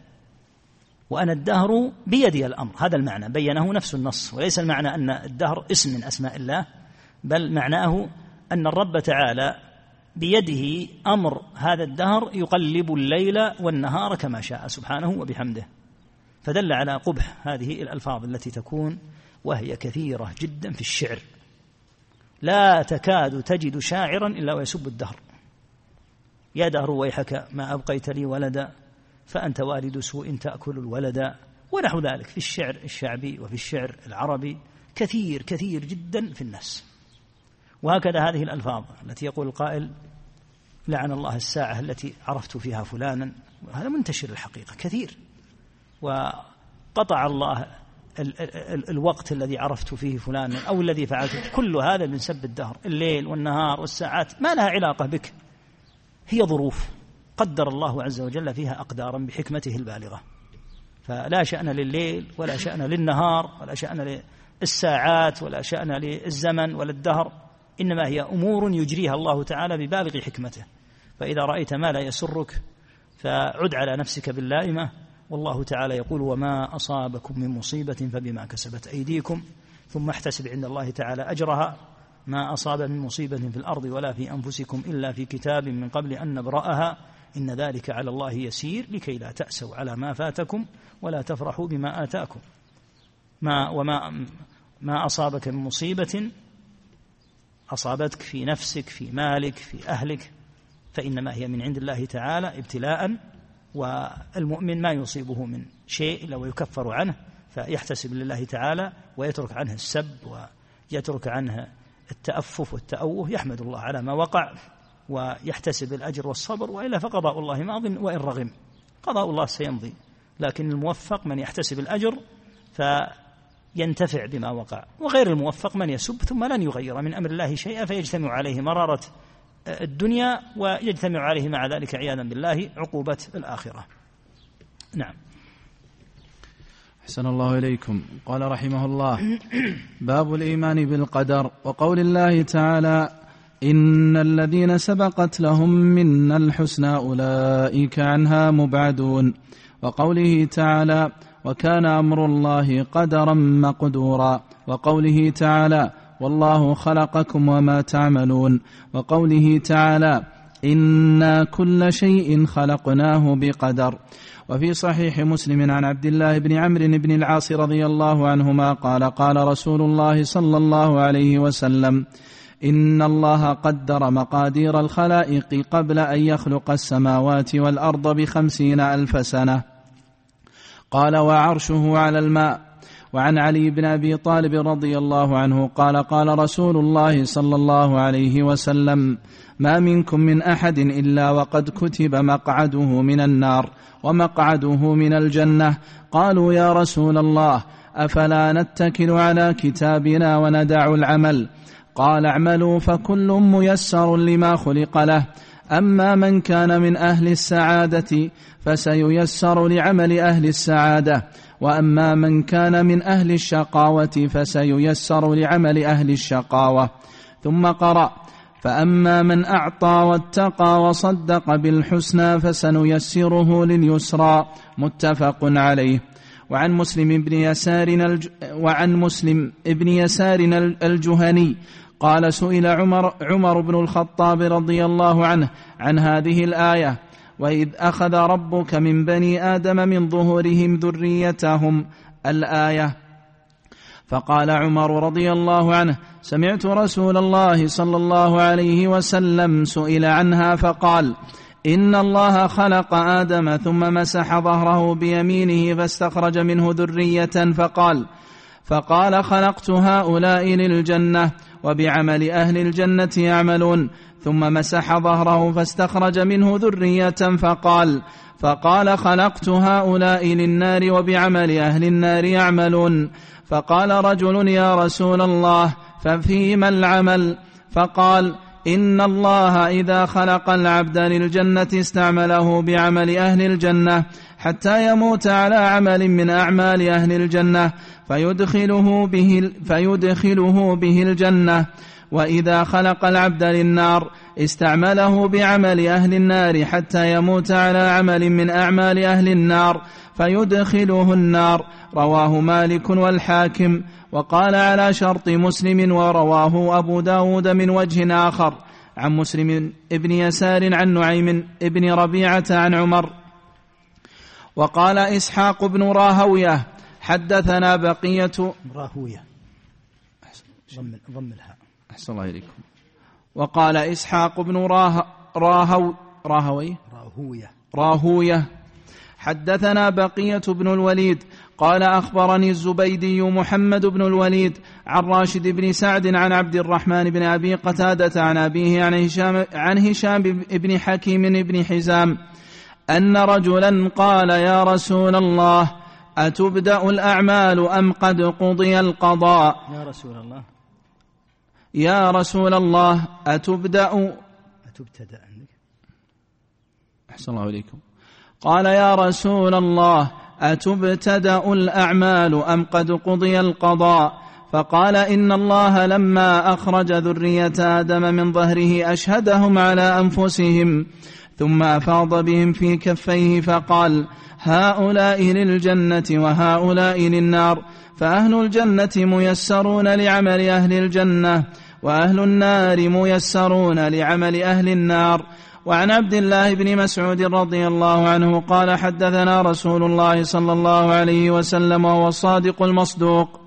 وأنا الدهر بيدي الأمر هذا المعنى. بينه نفس النص وليس المعنى أن الدهر اسم من أسماء الله بل معناه أن الرب تعالى بيده أمر هذا الدهر يقلب الليل والنهار كما شاء سبحانه وبحمده. فدل على قبح هذه الألفاظ التي تكون وهي كثيرة جدا في الشعر. لا تكاد تجد شاعرا إلا ويسب الدهر. يا دهر ويحك ما أبقيت لي ولدا فأنت والد سوء تأكل الولد. ونحو ذلك في الشعر الشعبي وفي الشعر العربي كثير كثير جدا في الناس. وهكذا هذه الألفاظ التي يقول القائل لعن الله الساعة التي عرفت فيها فلانا. هذا منتشر الحقيقة كثير. وقطع الله ال ال الوقت الذي عرفت فيه فلانا أو الذي فعلته كل هذا من سب الدهر. الليل والنهار والساعات. ما لها علاقة بك. هي ظروف. قدر الله عز وجل فيها أقدارا بحكمته البالغة. فلا شأن لليل ولا شأن للنهار ولا شأن للساعات ولا شأن للزمن ولا الدهر. إنما هي أمور يجريها الله تعالى ببالغ حكمته. فإذا رأيت ما لا يسرك فعد على نفسك باللائمة. والله تعالى يقول وما أصابكم من مصيبة فبما كسبت أيديكم. ثم احتسب عند الله تعالى أجرها. ما أصاب من مصيبة في الأرض ولا في أنفسكم إلا في كتاب من قبل أن نبرأها. إن ذلك على الله يسير. لكي لا تأسوا على ما فاتكم ولا تفرحوا بما آتاكم. ما وما ما أصابك من مصيبة أصابتك في نفسك في مالك في أهلك. فإنما هي من عند الله تعالى ابتلاء والمؤمن ما يصيبه من شيء إلا ويكفر عنه فيحتسب لله تعالى ويترك عنه السب ويترك عنه التأفف والتأوه يحمد الله على ما وقع ويحتسب الأجر والصبر وإلا فقضاء الله ماض وإن رغم. قضاء الله سيمضي لكن الموفق من يحتسب الأجر فينتفع بما وقع. وغير الموفق من يسب ثم لن يغير من أمر الله شيئا فيجتمع عليه مرارة الدنيا ويجتمع عليه مع ذلك عياذا بالله عقوبة الآخرة. نعم. أحسن الله إليكم. قال رحمه الله باب الإيمان بالقدر. وقول الله تعالى إن الذين سبقت لهم منا الحسنى أولئك عنها مبعدون. وقوله تعالى وكان أمر الله قدرا مقدورا. وقوله تعالى والله خلقكم وما تعملون وقوله تعالى إنا كل شيء خلقناه بقدر وفي صحيح مسلم عن عبد الله بن عمرو بن العاص رضي الله عنهما قال قال رسول الله صلى الله عليه وسلم إن الله قدر مقادير الخلائق قبل أن يخلق السماوات والأرض بخمسين ألف سنة قال وعرشه على الماء وعن علي بن أبي طالب رضي الله عنه قال قال رسول الله صلى الله عليه وسلم ما منكم من أحد إلا وقد كتب مقعده من النار ومقعده من الجنة. قالوا يا رسول الله أفلا نتكل على كتابنا وندع العمل؟ قال اعملوا فكل ميسر لما خلق له. أما من كان من أهل السعادة فسييسر لعمل أهل السعادة. وأما من كان من أهل الشقاوة فسييسر لعمل أهل الشقاوة. ثم قرأ فأما من أعطى واتقى وصدق بالحسنى فسنيسره لليسرى. متفق عليه. وعن مسلم بن يسار الج... وعن مسلم ابن يسار الجهني قال سئل عمر عمر بن الخطاب رضي الله عنه عن هذه الآية. وإذ أخذ ربك من بني آدم من ظهورهم ذريتهم الآية. فقال عمر رضي الله عنه سمعت رسول الله صلى الله عليه وسلم سئل عنها فقال إن الله خلق آدم ثم مسح ظهره بيمينه فاستخرج منه ذرية فقال فقال خلقت هؤلاء للجنة وبعمل أهل الجنة يعملون ثم مسح ظهره فاستخرج منه ذرية فقال فقال خلقت هؤلاء للنار وبعمل أهل النار يعملون. فقال رجل يا رسول الله ففيما العمل؟ فقال إن الله إذا خلق العبد للجنة استعمله بعمل أهل الجنة حتى يموت على عمل من أعمال أهل الجنة فيدخله به, فيدخله به الجنة. وإذا خلق العبد للنار استعمله بعمل أهل النار حتى يموت على عمل من أعمال أهل النار فيدخله النار. رواه مالك والحاكم. وقال على شرط مسلم ورواه أبو داود من وجه آخر. عن مسلم ابن يسار عن نعيم ابن ربيعة عن عمر. وقال إسحاق بن راهوية حدثنا بقية راهوية. ضم ضم الهاء. أحسن الله إليكم. وقال إسحاق بن راه راهو راهوي؟ راهوية. راهوية. حدثنا بقية بن الوليد قال أخبرني الزبيدي محمد بن الوليد عن راشد بن سعد عن عبد الرحمن بن أبي قتادة عن أبيه عن هشام, عن هشام بن حكيم بن حزام أن رجلا قال يا رسول الله أتبدأ الأعمال أم قد قضي القضاء؟ يا رسول الله. يا رسول الله أتبدأ؟ أتبتدأ عندك. أحسن الله إليكم. قال يا رسول الله أتبتدأ الأعمال أم قد قضي القضاء؟ فقال إن الله لما أخرج ذرية آدم من ظهره أشهدهم على أنفسهم. ثم أفاض بهم في كفيه فقال هؤلاء للجنة وهؤلاء للنار فأهل الجنة ميسرون لعمل أهل الجنة وأهل النار ميسرون لعمل أهل النار. وعن عبد الله بن مسعود رضي الله عنه قال حدثنا رسول الله صلى الله عليه وسلم وهو الصادق المصدوق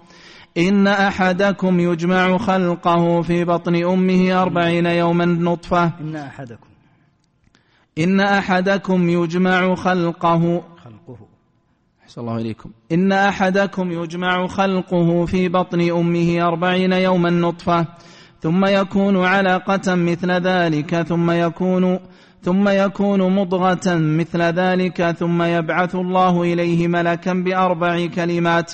إن أحدكم يجمع خلقه في بطن أمه أربعين يوما نطفة. إن أحدكم. إن أحدكم يجمع خلقه خلقه. أحسن الله إليكم. إن أحدكم يجمع خلقه في بطن أمه أربعين يوما نطفة ثم يكون علقة مثل ذلك ثم يكون ثم يكون مضغة مثل ذلك ثم يبعث الله إليه ملكا بأربع كلمات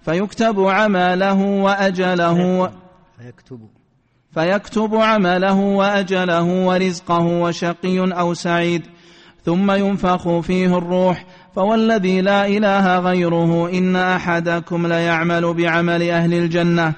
فيكتب عمله وأجله. فيكتب. فيكتب عمله وأجله ورزقه وشقي أو سعيد ثم ينفخ فيه الروح فوالذي لا إله غيره إن أحدكم ليعمل بعمل أهل الجنة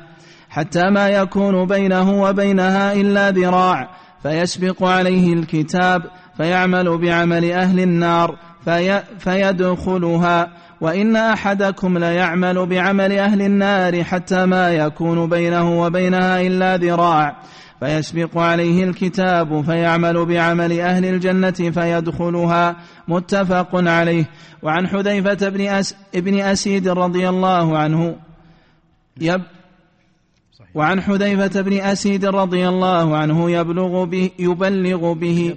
حتى ما يكون بينه وبينها إلا ذراع فيسبق عليه الكتاب فيعمل بعمل أهل النار في فيدخلها وإن أحدكم ليعمل بعمل أهل النار حتى ما يكون بينه وبينها إلا ذراع فيسبق عليه الكتاب فيعمل بعمل أهل الجنة فيدخلها متفق عليه. وعن حذيفة بن, أس ابن أسيد رضي الله عنه يب وعن حذيفة بن أسيد رضي الله عنه يبلغ به يبلغ به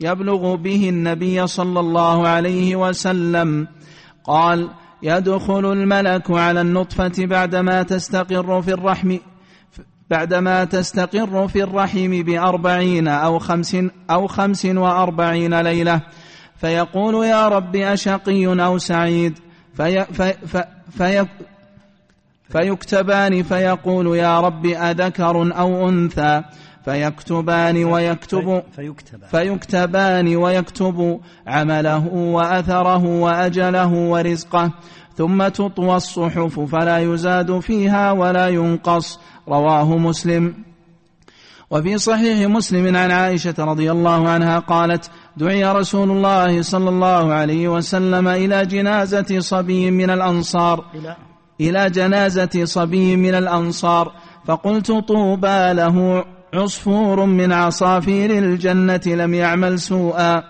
يبلغ به النبي صلى الله عليه وسلم. قال يدخل الملك على النطفة بعدما تستقر في الرحم بعدما تستقر في الرحم بأربعين أو خمس أو خمس وأربعين ليلة. فيقول يا رب أشقي أو سعيد؟ في في في فيكتبان فيقول يا رب أذكر أو أنثى؟ فيكتبان ويكتب فيكتبان. ويكتب عمله وأثره وأجله ورزقه. ثم تطوى الصحف فلا يزاد فيها ولا ينقص. رواه مسلم. وفي صحيح مسلم عن عائشة رضي الله عنها قالت دعي رسول الله صلى الله عليه وسلم إلى جنازة صبي من الأنصار. إلى جنازة صبي من الأنصار. فقلت طوبى له. عصفور من عصافير الجنة لم يعمل سوءا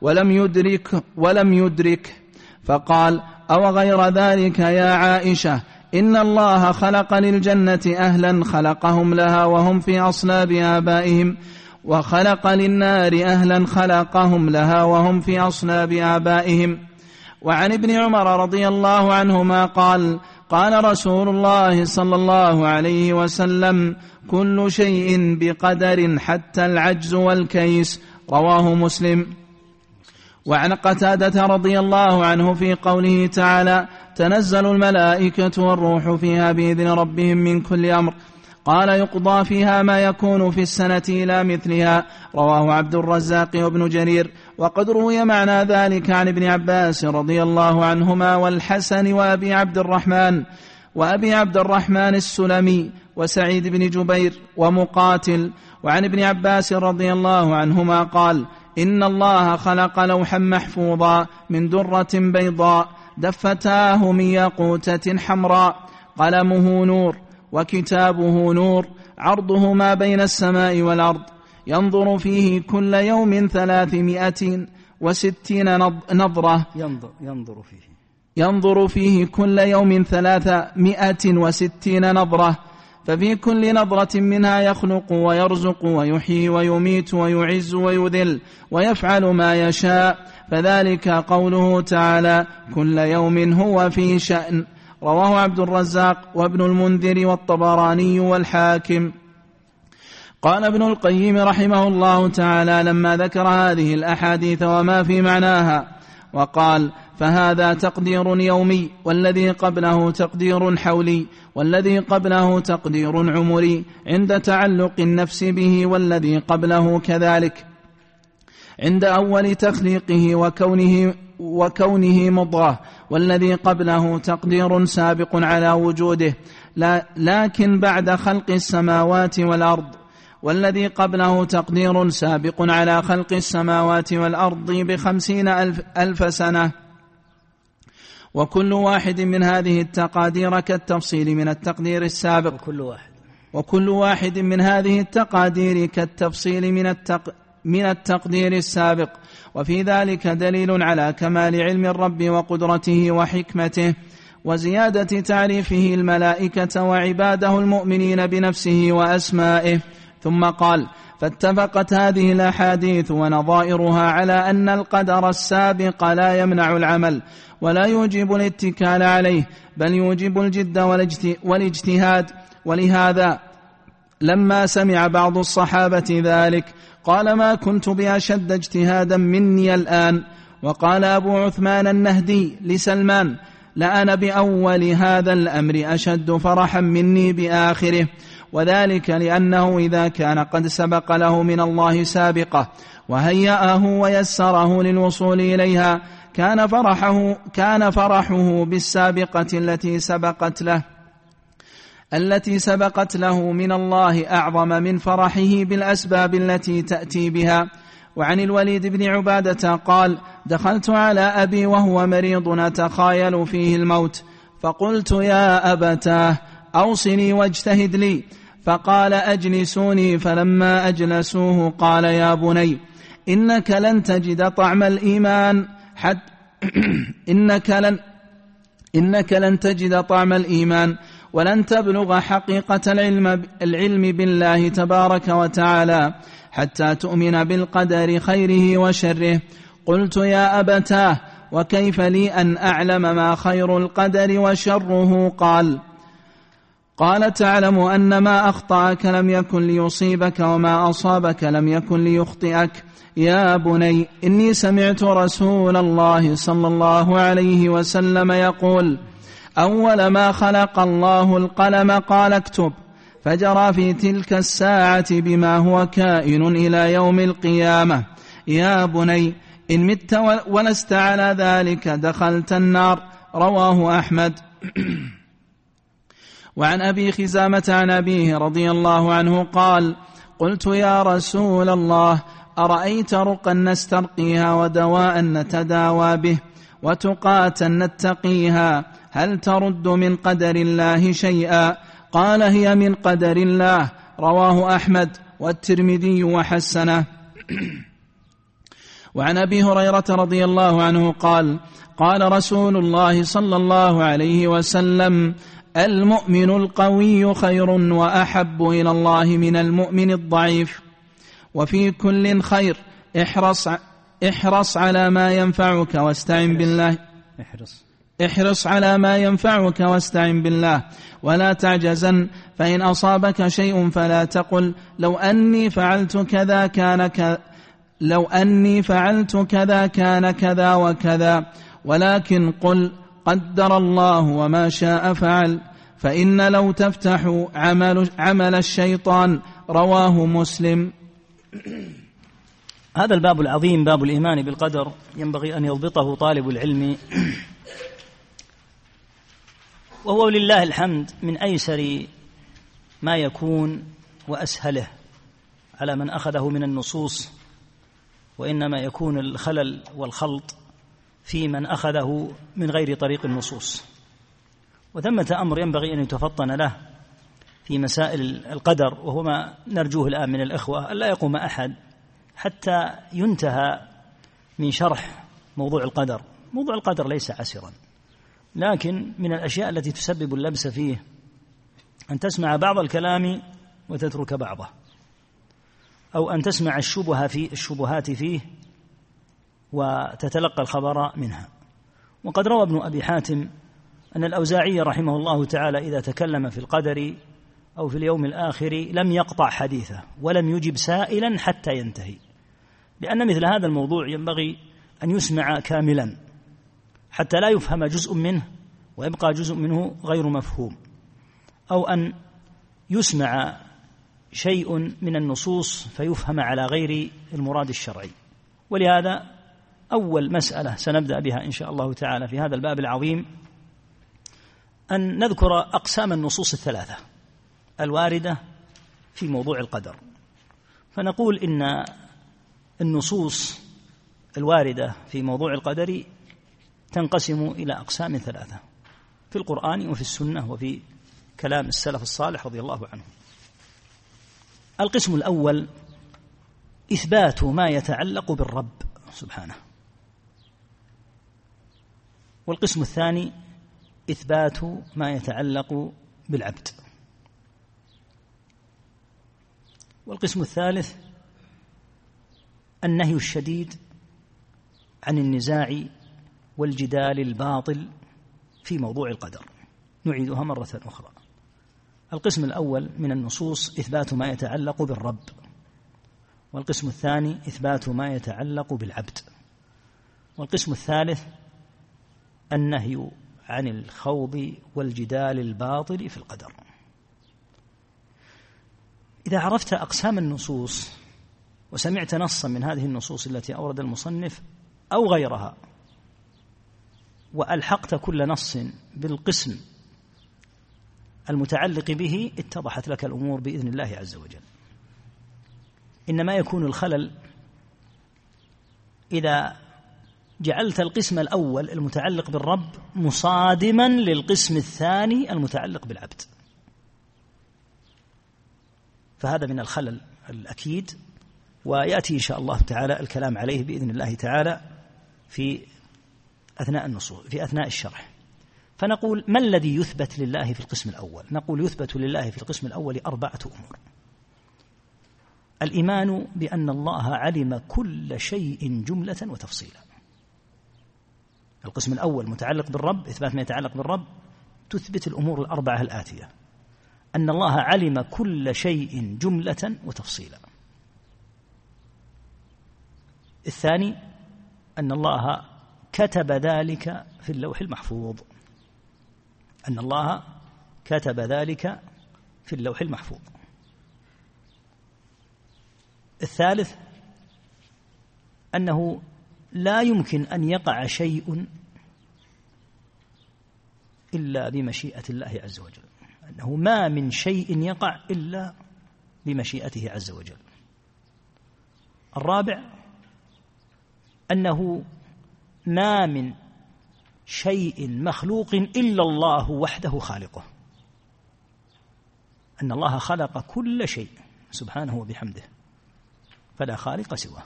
ولم يدرك ولم يدرك. فقال أو غير ذلك يا عائشة إن الله خلق للجنة أهلا خلقهم لها وهم في أصلاب آبائهم وخلق للنار أهلا خلقهم لها وهم في أصلاب آبائهم. وعن ابن عمر رضي الله عنهما قال قال رسول الله صلى الله عليه وسلم كل شيء بقدر حتى العجز والكيس. رواه مسلم. وعن قتادة رضي الله عنه في قوله تعالى تنزل الملائكة والروح فيها بإذن ربهم من كل أمر. قال يقضى فيها ما يكون في السنة إلى مثلها. رواه عبد الرزاق وابن جرير. وقد روي معنى ذلك عن ابن عباس رضي الله عنهما والحسن وأبي عبد الرحمن. وأبي عبد الرحمن السلمي وسعيد بن جبير ومقاتل وعن ابن عباس رضي الله عنهما قال إن الله خلق لوحا محفوظا من درة بيضاء دفتاه من ياقوتة حمراء قلمه نور وكتابه نور عرضه ما بين السماء والأرض ينظر فيه كل يوم ثلاثمائة وستين نظرة ينظر, ينظر فيه. ينظر فيه كل يوم ثلاثمائة وستين نظرة ففي كل نظرة منها يخلق ويرزق ويحيي ويميت ويعز ويذل ويفعل ما يشاء. فذلك قوله تعالى كل يوم هو في شأن. رواه عبد الرزاق وابن المنذر والطبراني والحاكم. قال ابن القيم رحمه الله تعالى لما ذكر هذه الأحاديث وما في معناها وقال فهذا تقدير يومي والذي قبله تقدير حولي والذي قبله تقدير عمري عند تعلق النفس به والذي قبله كذلك. عند أول تخليقه وكونه وكونه مضغة والذي قبله تقدير سابق على وجوده لا لكن بعد خلق السماوات والأرض والذي قبله تقدير سابق على خلق السماوات والأرض بخمسين ألف, ألف سنة. وكل واحد من هذه التقادير كالتفصيل من التقدير السابق. وكل واحد. وكل واحد من هذه التقادير كالتفصيل من التق من التقدير السابق. وفي ذلك دليل على كمال علم الرب وقدرته وحكمته وزيادة تعريفه الملائكة وعباده المؤمنين بنفسه وأسمائه. ثم قال فاتفقت هذه الأحاديث ونظائرها على أن القدر السابق لا يمنع العمل ولا يوجب الاتكال عليه بل يوجب الجد والاجتهاد. ولهذا لما سمع بعض الصحابة ذلك قال ما كنت بأشد اجتهادا مني الآن. وقال أبو عثمان النهدي لسلمان لأنا بأول هذا الأمر أشد فرحا مني بآخره. وذلك لأنه إذا كان قد سبق له من الله سابقة وهيأه ويسره للوصول إليها كان فرحه كان فرحه بالسابقة التي سبقت له التي سبقت له من الله أعظم من فرحه بالأسباب التي تأتي بها. وعن الوليد بن عبادة قال دخلت على أبي وهو مريض أتخايل فيه الموت فقلت يا أبتاه أوصني واجتهد لي فقال أجلسوني فلما أجلسوه قال يا بني إنك لن تجد طعم الإيمان حد إنك لن إنك لن تجد طعم الإيمان ولن تبلغ حقيقة العلم, العلم بالله تبارك وتعالى حتى تؤمن بالقدر خيره وشره. قلت يا أبتاه وكيف لي أن أعلم ما خير القدر وشره؟ قال قال تعلم أن ما أخطأك لم يكن ليصيبك وما أصابك لم يكن ليخطئك. يا بني إني سمعت رسول الله صلى الله عليه وسلم يقول أول ما خلق الله القلم قال اكتب. فجرى في تلك الساعة بما هو كائن إلى يوم القيامة. يا بني إن مت ولست على ذلك دخلت النار. رواه أحمد. وعن أبي خزامة عن أبيه رضي الله عنه قال قلت يا رسول الله أرأيت رقا نسترقيها ودواء نتداوى به وتقاة نتقيها؟ هل ترد من قدر الله شيئا؟ قال هي من قدر الله رواه أحمد والترمذي وحسنه. وعن أبي هريرة رضي الله عنه قال قال رسول الله صلى الله عليه وسلم المؤمن القوي خير وأحب إلى الله من المؤمن الضعيف. وفي كل خير احرص احرص على ما ينفعك واستعن بالله. احرص. احرص على ما ينفعك واستعن بالله. ولا تعجزن فإن أصابك شيء فلا تقل. لو أني فعلت كذا كان كذا لو أني فعلت كذا كان كذا وكذا. ولكن قل قدر الله وما شاء فعل. فإن لو تفتح عمل, عمل الشيطان رواه مسلم. هذا الباب العظيم باب الإيمان بالقدر. ينبغي أن يضبطه طالب العلم. وهو لله الحمد من أيسر ما يكون وأسهله على من أخذه من النصوص. وإنما يكون الخلل والخلط. في من أخذه من غير طريق النصوص. وثمة أمر ينبغي أن يتفطن له في مسائل القدر وهو ما نرجوه الآن من الإخوة ألا يقوم أحد حتى ينتهى من شرح موضوع القدر. موضوع القدر ليس عسرا لكن من الأشياء التي تسبب اللبس فيه أن تسمع بعض الكلام وتترك بعضه أو أن تسمع الشبهة في الشبهات فيه وتتلقى الخبر منها. وقد روى ابن أبي حاتم أن الأوزاعي رحمه الله تعالى إذا تكلم في القدر أو في اليوم الآخر لم يقطع حديثه ولم يجب سائلا حتى ينتهي لأن مثل هذا الموضوع ينبغي أن يسمع كاملا حتى لا يفهم جزء منه ويبقى جزء منه غير مفهوم أو أن يسمع شيء من النصوص فيفهم على غير المراد الشرعي. ولهذا أول مسألة سنبدأ بها إن شاء الله تعالى في هذا الباب العظيم أن نذكر أقسام النصوص الثلاثة الواردة في موضوع القدر. فنقول إن النصوص الواردة في موضوع القدر تنقسم إلى أقسام ثلاثة في القرآن وفي السنة وفي كلام السلف الصالح رضي الله عنهم. القسم الأول إثبات ما يتعلق بالرب سبحانه. والقسم الثاني إثبات ما يتعلق بالعبد. والقسم الثالث النهي الشديد عن النزاع والجدال الباطل في موضوع القدر. نعيدها مرة أخرى. القسم الأول من النصوص إثبات ما يتعلق بالرب. والقسم الثاني إثبات ما يتعلق بالعبد. والقسم الثالث النهي عن الخوض والجدال الباطل في القدر. إذا عرفت أقسام النصوص وسمعت نصا من هذه النصوص التي أورد المصنف أو غيرها وألحقت كل نص بالقسم المتعلق به اتضحت لك الأمور بإذن الله عز وجل. إنما يكون الخلل إذا جعلت القسم الأول المتعلق بالرب مصادما للقسم الثاني المتعلق بالعبد. فهذا من الخلل الأكيد ويأتي إن شاء الله تعالى الكلام عليه بإذن الله تعالى في أثناء النصوص في أثناء الشرح. فنقول ما الذي يثبت لله في القسم الأول؟ نقول يثبت لله في القسم الأول أربعة أمور. الإيمان بأن الله علم كل شيء جملة وتفصيلا. القسم الأول متعلق بالرب إثبات ما يتعلق بالرب تثبت الأمور الأربعة الآتية. أن الله علم كل شيء جملة وتفصيلا. الثاني أن الله كتب ذلك في اللوح المحفوظ. أن الله كتب ذلك في اللوح المحفوظ. الثالث أنه لا يمكن أن يقع شيء إلا بمشيئة الله عز وجل. أنه ما من شيء يقع إلا بمشيئته عز وجل. الرابع أنه ما من شيء مخلوق إلا الله وحده خالقه. أن الله خلق كل شيء سبحانه وبحمده فلا خالق سواه.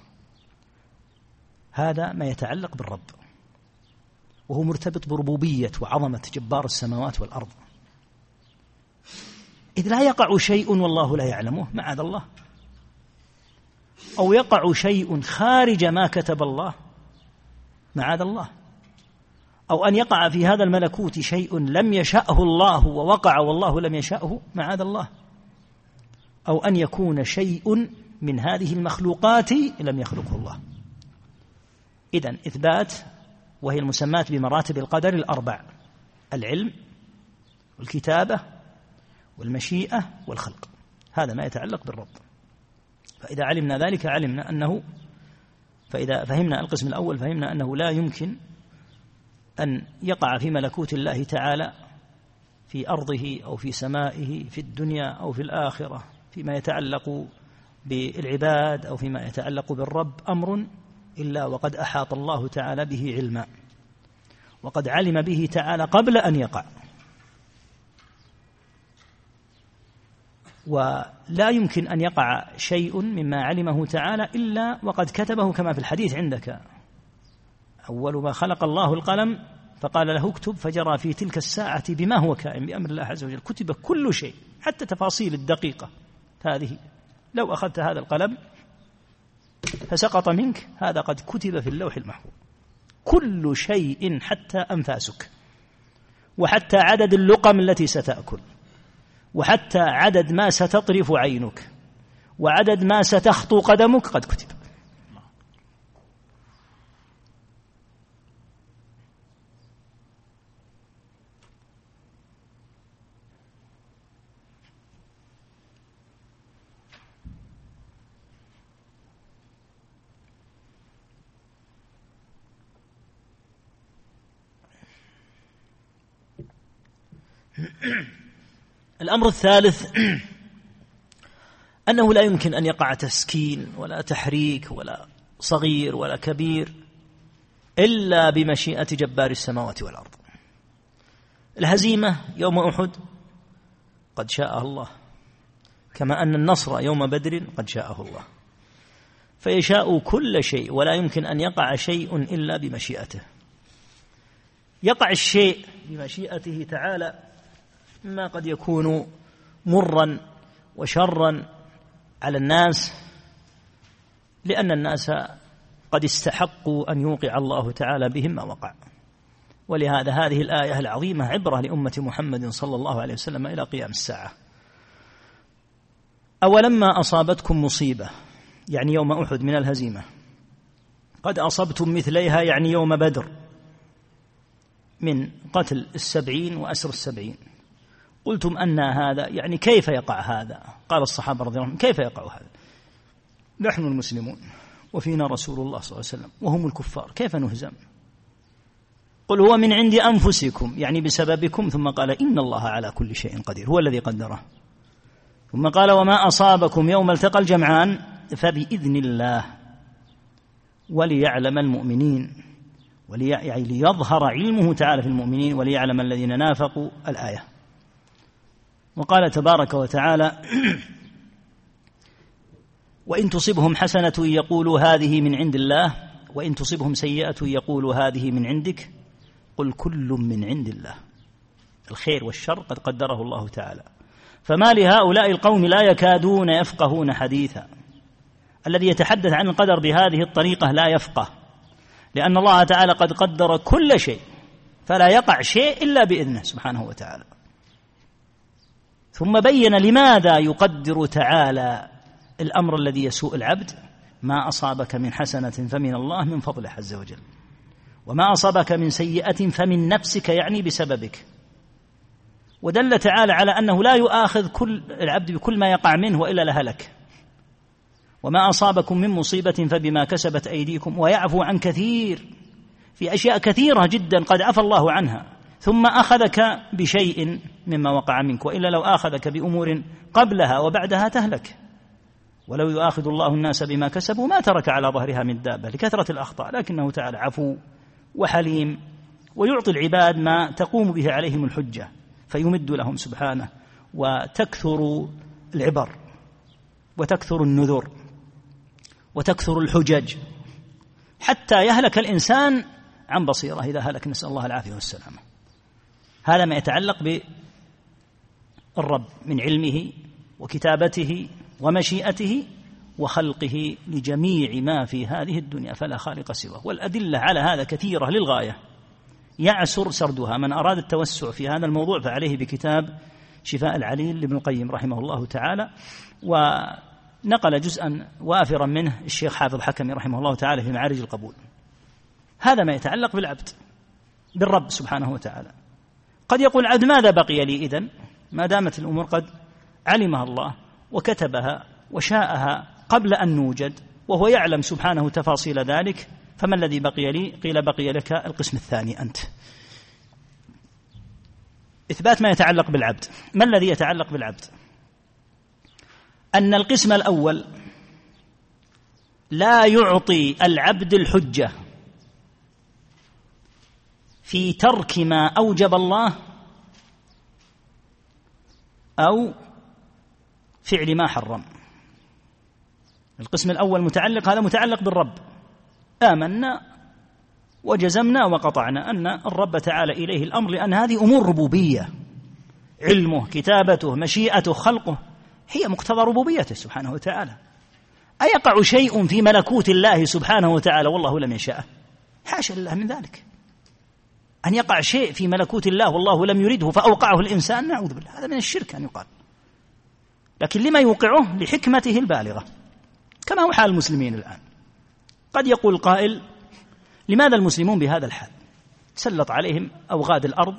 هذا ما يتعلق بالرب. وهو مرتبط بربوبية وعظمة جبار السماوات والأرض. إذ لا يقع شيء والله لا يعلمه معاذ الله. أو يقع شيء خارج ما كتب الله معاذ الله. أو أن يقع في هذا الملكوت شيء لم يشأه الله ووقع والله لم يشأه معاذ الله. أو أن يكون شيء من هذه المخلوقات لم يخلقه الله. إذن إثبات وهي المسماة بمراتب القدر الأربع العلم والكتابة والمشيئة والخلق. هذا ما يتعلق بالرب. فإذا علمنا ذلك علمنا أنه فإذا فهمنا القسم الأول فهمنا أنه لا يمكن أن يقع في ملكوت الله تعالى في أرضه أو في سمائه في الدنيا أو في الآخرة فيما يتعلق بالعباد أو فيما يتعلق بالرب أمر إلا وقد أحاط الله تعالى به علما. وقد علم به تعالى قبل أن يقع. ولا يمكن أن يقع شيء مما علمه تعالى إلا وقد كتبه كما في الحديث عندك. أول ما خلق الله القلم فقال له اكتب فجرى في تلك الساعة بما هو كائن بأمر الله عز وجل. كتب كل شيء حتى تفاصيل الدقيقة هذه. لو أخذت هذا القلم فسقط منك هذا قد كتب في اللوح المحفوظ. كل شيء حتى أنفاسك وحتى عدد اللقم التي ستأكل وحتى عدد ما ستطرف عينك وعدد ما ستخطو قدمك قد كتب. الأمر الثالث أنه لا يمكن أن يقع تسكين ولا تحريك ولا صغير ولا كبير إلا بمشيئة جبار السماوات والأرض. الهزيمة يوم أحد قد شاء الله كما أن النصر يوم بدر قد شاءه الله. فيشاء كل شيء ولا يمكن أن يقع شيء إلا بمشيئته. يقع الشيء بمشيئته تعالى ما قد يكون مرا وشرا على الناس لأن الناس قد استحقوا أن يوقع الله تعالى بهم ما وقع. ولهذا هذه الآية العظيمة عبرة لأمة محمد صلى الله عليه وسلم إلى قيام الساعة. أولما أصابتكم مصيبة يعني يوم أحد من الهزيمة قد أصبتم مثليها يعني يوم بدر من قتل السبعين وأسر السبعين. قلتم أن هذا يعني كيف يقع هذا؟ قال الصحابة رضي الله عنهم كيف يقع هذا؟ نحن المسلمون وفينا رسول الله صلى الله عليه وسلم وهم الكفار كيف نهزم؟ قل هو من عند أنفسكم يعني بسببكم ثم قال إن الله على كل شيء قدير هو الذي قدره. ثم قال وما أصابكم يوم التقى الجمعان فبإذن الله وليعلم المؤمنين ولي يعني علمه تعالى في المؤمنين وليعلم الذين نافقوا الآية. وقال تبارك وتعالى وإن تصبهم حسنة يقولوا هذه من عند الله وإن تصبهم سيئة يقولوا هذه من عندك قل كل من عند الله. الخير والشر قد قدره الله تعالى. فما لهؤلاء القوم لا يكادون يفقهون حديثا. الذي يتحدث عن القدر بهذه الطريقة لا يفقه لأن الله تعالى قد قدر كل شيء فلا يقع شيء إلا بإذنه سبحانه وتعالى. ثم بين لماذا يقدر تعالى الأمر الذي يسوء العبد؟ ما أصابك من حسنة فمن الله من فضله عز وجل. وما أصابك من سيئة فمن نفسك يعني بسببك. ودل تعالى على أنه لا يؤاخذ كل العبد بكل ما يقع منه وإلا لهلك. وما أصابكم من مصيبة فبما كسبت أيديكم ويعفو عن كثير. في أشياء كثيرة جدا قد عفى الله عنها. ثم أخذك بشيء مما وقع منك وإلا لو آخذك بأمور قبلها وبعدها تهلك. ولو يؤاخذ الله الناس بما كسبوا ما ترك على ظهرها من دابة لكثرة الأخطاء لكنه تعالى عفو وحليم ويعطي العباد ما تقوم به عليهم الحجة فيمد لهم سبحانه وتكثر العبر وتكثر النذر وتكثر الحجج حتى يهلك الإنسان عن بصيرة. إذا هلك نسأل الله العافية والسلامة. هذا ما يتعلق بالرب من علمه وكتابته ومشيئته وخلقه لجميع ما في هذه الدنيا فلا خالق سواه. والأدلة على هذا كثيرة للغاية. يعسر سردها. من أراد التوسع في هذا الموضوع فعليه بكتاب شفاء العليل لابن القيم رحمه الله تعالى. ونقل جزءا وافرا منه الشيخ حافظ حكمي رحمه الله تعالى في معارج القبول. هذا ما يتعلق بالعبد بالرب سبحانه وتعالى. قد يقول العبد ماذا بقي لي إذن؟ ما دامت الأمور قد علمها الله وكتبها وشاءها قبل أن نوجد وهو يعلم سبحانه تفاصيل ذلك فما الذي بقي لي؟ قيل بقي لك القسم الثاني أنت. إثبات ما يتعلق بالعبد. ما الذي يتعلق بالعبد؟ أن القسم الأول لا يعطي العبد الحجة. في ترك ما أوجب الله أو فعل ما حرم. القسم الأول متعلق هذا متعلق بالرب. آمنا وجزمنا وقطعنا أن الرب تعالى إليه الأمر لأن هذه أمور ربوبية. علمه كتابته مشيئته خلقه هي مقتضى ربوبيته سبحانه وتعالى. أيقع شيء في ملكوت الله سبحانه وتعالى؟ والله لم يشاءه حاشا لله من ذلك. أن يقع شيء في ملكوت الله والله لم يرده فأوقعه الإنسان نعوذ بالله. هذا من الشرك أن يقال. لكن لما يوقعه؟ لحكمته البالغة. كما هو حال المسلمين الآن. قد يقول قائل لماذا المسلمون بهذا الحال؟ سلط عليهم أوغاد الأرض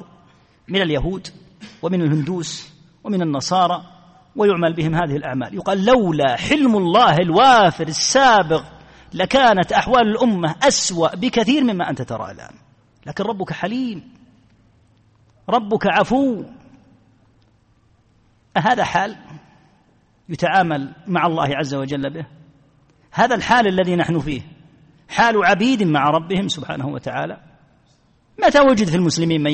من اليهود ومن الهندوس ومن النصارى ويعمل بهم هذه الأعمال. يقال لولا حلم الله الوافر السابغ لكانت أحوال الأمة أسوأ بكثير مما أنت ترى الآن. لكن ربك حليم. ربك عفو. أهذا حال يتعامل مع الله عز وجل به. هذا الحال الذي نحن فيه. حال عبيد مع ربهم سبحانه وتعالى. متى وجد في المسلمين من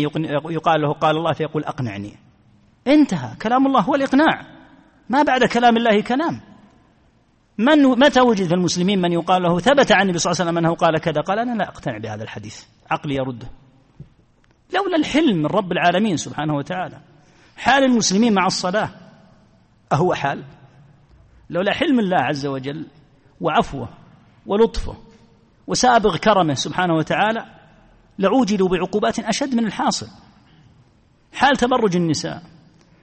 يقال له قال الله فيقول أقنعني. انتهى. كلام الله هو الإقناع. ما بعد كلام الله كلام. من متى وجد في المسلمين من يقال له ثبت عن النبي صلى الله عليه وسلم أنه قال كذا؟ قال أنا لا أقتنع بهذا الحديث. عقلي يرده. لولا الحلم من رب العالمين سبحانه وتعالى. حال المسلمين مع الصلاة. أهو حال. لولا حلم الله عز وجل وعفوه ولطفه وسابغ كرمه سبحانه وتعالى لعوجلوا بعقوبات أشد من الحاصل. حال تبرج النساء.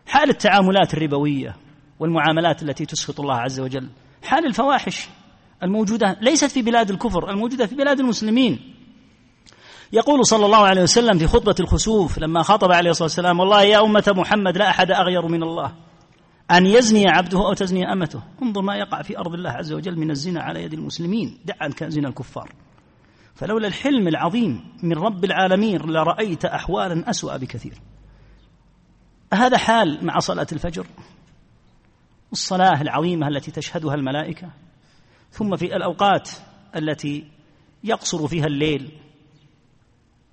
حال التعاملات الربوية والمعاملات التي تسخط الله عز وجل. حال الفواحش الموجودة ليست في بلاد الكفر الموجودة في بلاد المسلمين. يقول صلى الله عليه وسلم في خطبة الخسوف لما خاطب عليه الصلاة والسلام والله يا أمة محمد لا أحد أغير من الله. أن يزني عبده أو تزني أمته. انظر ما يقع في أرض الله عز وجل من الزنا على يد المسلمين. دع عنك زنا الكفار. فلولا الحلم العظيم من رب العالمين لرأيت أحوالا أسوأ بكثير. هذا حال مع صلاة الفجر؟ الصلاة العظيمة التي تشهدها الملائكة ثم في الأوقات التي يقصر فيها الليل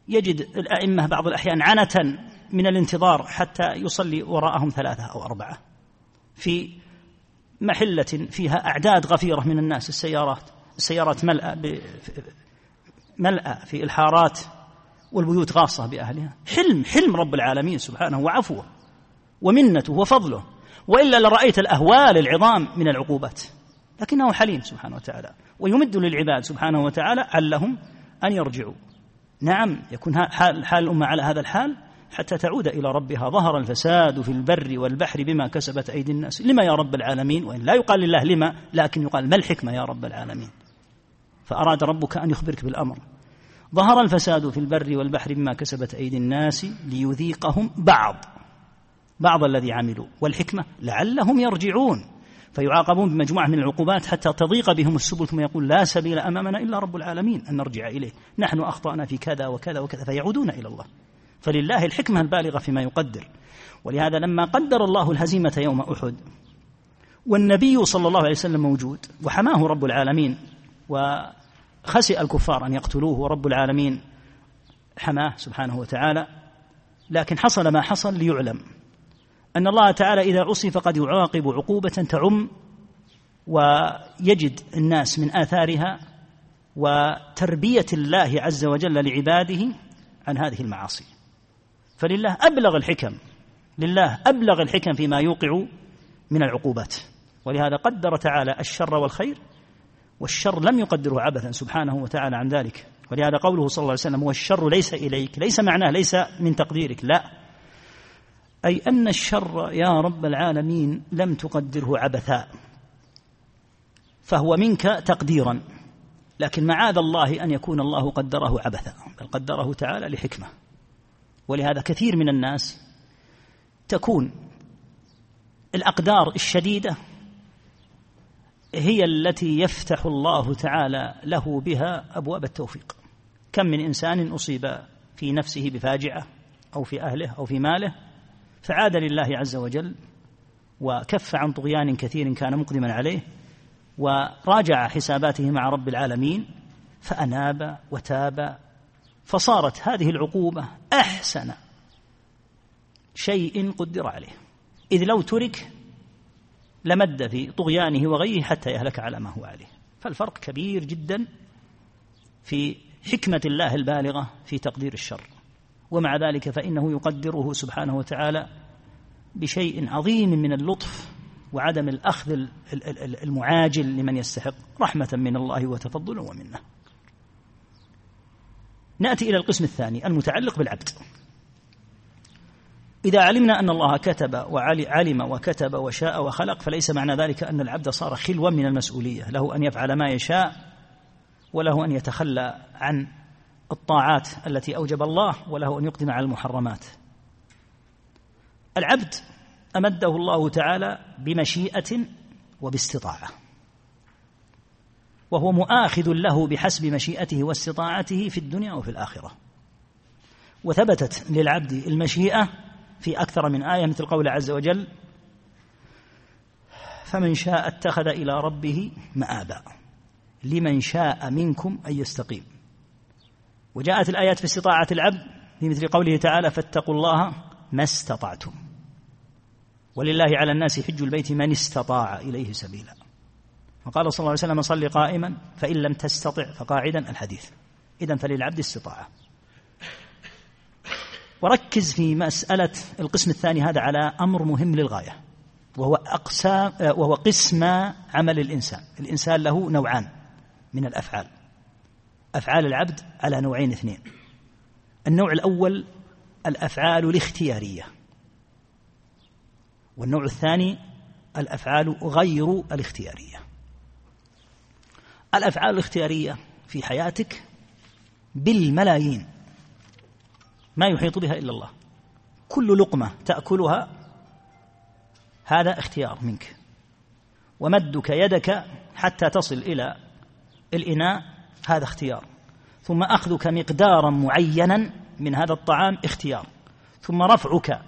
يجد الأئمة بعض الأحيان عنة من الانتظار حتى يصلي وراءهم ثلاثة أو أربعة في محلة فيها أعداد غفيرة من الناس السيارات السيارات ملأى ملأى في الحارات والبيوت غاصة بأهلها. حلم حلم رب العالمين سبحانه وعفوه ومنته وفضله. وإلا لرأيت الأهوال العظام من العقوبات. لكنه حليم سبحانه وتعالى ويمد للعباد سبحانه وتعالى علهم أن يرجعوا. نعم يكون حال, حال الأمة على هذا الحال حتى تعود إلى ربها. ظهر الفساد في البر والبحر بما كسبت أيدي الناس. لما يا رب العالمين؟ وإن لا يقال لله لما لكن يقال ما الحكمة يا رب العالمين؟ فأراد ربك أن يخبرك بالأمر. ظهر الفساد في البر والبحر بما كسبت أيدي الناس ليذيقهم بعض بعض الذي عملوا. والحكمة لعلهم يرجعون. فيعاقبون بمجموعة من العقوبات حتى تضيق بهم السبل ثم يقول لا سبيل أمامنا إلا رب العالمين أن نرجع إليه. نحن أخطأنا في كذا وكذا وكذا فيعودون إلى الله. فلله الحكمة البالغة فيما يقدر. ولهذا لما قدر الله الهزيمة يوم أحد والنبي صلى الله عليه وسلم موجود وحماه رب العالمين وخسئ الكفار أن يقتلوه ورب العالمين حماه سبحانه وتعالى لكن حصل ما حصل ليعلم. أن الله تعالى إذا عصي فقد يعاقب عقوبة تعم ويجد الناس من آثارها وتربية الله عز وجل لعباده عن هذه المعاصي. فلله أبلغ الحكم لله أبلغ الحكم فيما يوقع من العقوبات. ولهذا قدر تعالى الشر والخير والشر لم يقدره عبثا سبحانه وتعالى عن ذلك. ولهذا قوله صلى الله عليه وسلم والشر ليس إليك ليس معناه ليس من تقديرك. لا. أي أن الشر يا رب العالمين لم تقدره عبثا فهو منك تقديرا لكن معاذ الله أن يكون الله قدره عبثا بل قدره تعالى لحكمة. ولهذا كثير من الناس تكون الأقدار الشديدة هي التي يفتح الله تعالى له بها أبواب التوفيق. كم من إنسان أصيب في نفسه بفاجعة أو في أهله أو في ماله فعاد لله عز وجل وكف عن طغيان كثير كان مقدما عليه وراجع حساباته مع رب العالمين فأناب وتاب فصارت هذه العقوبة أحسن شيء قدر عليه. إذ لو ترك لمد في طغيانه وغيه حتى يهلك على ما هو عليه. فالفرق كبير جدا في حكمة الله البالغة في تقدير الشر. ومع ذلك فإنه يقدره سبحانه وتعالى بشيء عظيم من اللطف وعدم الأخذ المعاجل لمن يستحق رحمة من الله وتفضلا ومنه. نأتي إلى القسم الثاني المتعلق بالعبد. إذا علمنا أن الله كتب وعلم وكتب وشاء وخلق فليس معنى ذلك أن العبد صار خلوا من المسؤولية له أن يفعل ما يشاء وله أن يتخلى عن الطاعات التي أوجب الله وله أن يقدم على المحرمات. العبد أمده الله تعالى بمشيئة وباستطاعة وهو مؤاخذ له بحسب مشيئته واستطاعته في الدنيا وفي الآخرة. وثبتت للعبد المشيئة في أكثر من آية مثل قول عز وجل فمن شاء اتخذ إلى ربه مآبا لمن شاء منكم أن يستقيم. وجاءت الآيات في استطاعة العبد في مثل قوله تعالى فاتقوا الله ما استطعتم. ولله على الناس حج البيت من استطاع إليه سبيلا. وقال صلى الله عليه وسلم صل قائما فإن لم تستطع فقاعدا الحديث. إذا فللعبد استطاعة. وركز في مسألة القسم الثاني هذا على أمر مهم للغاية وهو أقسام وهو قسم عمل الإنسان. الإنسان له نوعان من الأفعال. أفعال العبد على نوعين اثنين. النوع الأول الأفعال الاختيارية. والنوع الثاني الأفعال غير الاختيارية. الأفعال الاختيارية في حياتك بالملايين. ما يحيط بها إلا الله. كل لقمة تأكلها هذا اختيار منك. ومدك يدك حتى تصل إلى الإناء هذا اختيار. ثم أخذك مقدارا معينا من هذا الطعام اختيار. ثم رفعك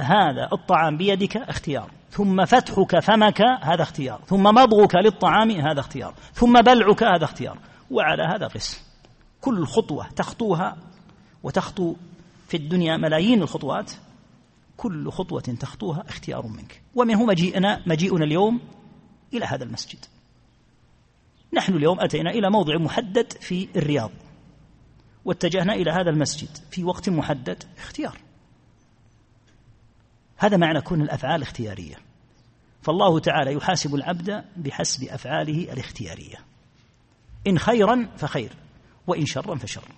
هذا الطعام بيدك اختيار. ثم فتحك فمك هذا اختيار. ثم مضغك للطعام هذا اختيار. ثم بلعك هذا اختيار. وعلى هذا قس كل خطوة تخطوها وتخطو في الدنيا ملايين الخطوات كل خطوة تخطوها اختيار منك. ومنه مجيئنا مجيئنا اليوم إلى هذا المسجد. نحن اليوم أتينا إلى موضع محدد في الرياض واتجهنا إلى هذا المسجد في وقت محدد اختيار. هذا معنى كون الأفعال اختيارية. فالله تعالى يحاسب العبد بحسب أفعاله الاختيارية. إن خيرا فخير وإن شرا فشر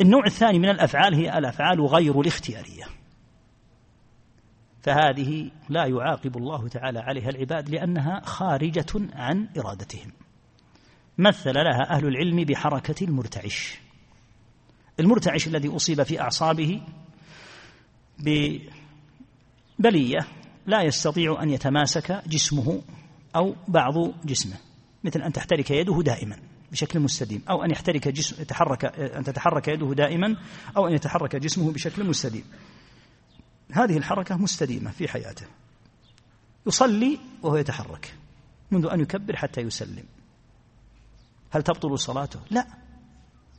النوع الثاني من الأفعال هي الأفعال غير الاختيارية. فهذه لا يعاقب الله تعالى عليها العباد لأنها خارجة عن إرادتهم. مثل لها أهل العلم بحركة المرتعش. المرتعش الذي أصيب في أعصابه ببلية لا يستطيع أن يتماسك جسمه أو بعض جسمه مثل أن تحترك يده دائما بشكل مستديم أو أن يحترك جسم يتحرك أن تتحرك يده دائما أو أن يتحرك جسمه بشكل مستديم. هذه الحركة مستديمة في حياته. يصلي وهو يتحرك منذ أن يكبر حتى يسلم. هل تبطل صلاته؟ لا.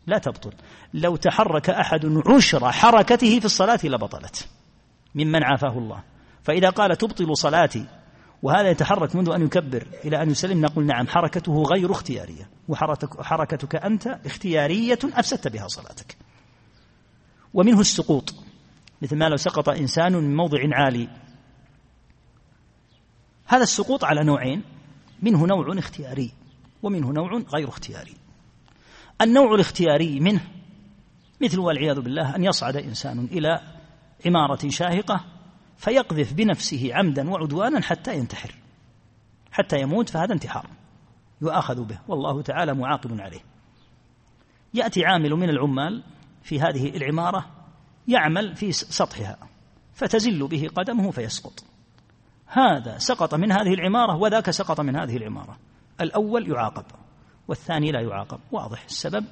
لا تبطل. لو تحرك أحد عشر حركته في الصلاة لبطلت ممن عافاه الله. فإذا قال تبطل صلاتي وهذا يتحرك منذ أن يكبر إلى أن يسلم نقول نعم حركته غير اختيارية وحركتك أنت اختيارية أفسدت بها صلاتك. ومنه السقوط. مثل ما لو سقط إنسان من موضع عالي. هذا السقوط على نوعين منه نوع اختياري ومنه نوع غير اختياري. النوع الاختياري منه مثل والعياذ بالله أن يصعد إنسان إلى عمارة شاهقة فيقذف بنفسه عمدا وعدوانا حتى ينتحر. حتى يموت فهذا انتحار. يؤاخذ به. والله تعالى معاقب عليه. يأتي عامل من العمال في هذه العمارة يعمل في سطحها فتزل به قدمه فيسقط. هذا سقط من هذه العمارة وذاك سقط من هذه العمارة. الأول يعاقب والثاني لا يعاقب. واضح السبب.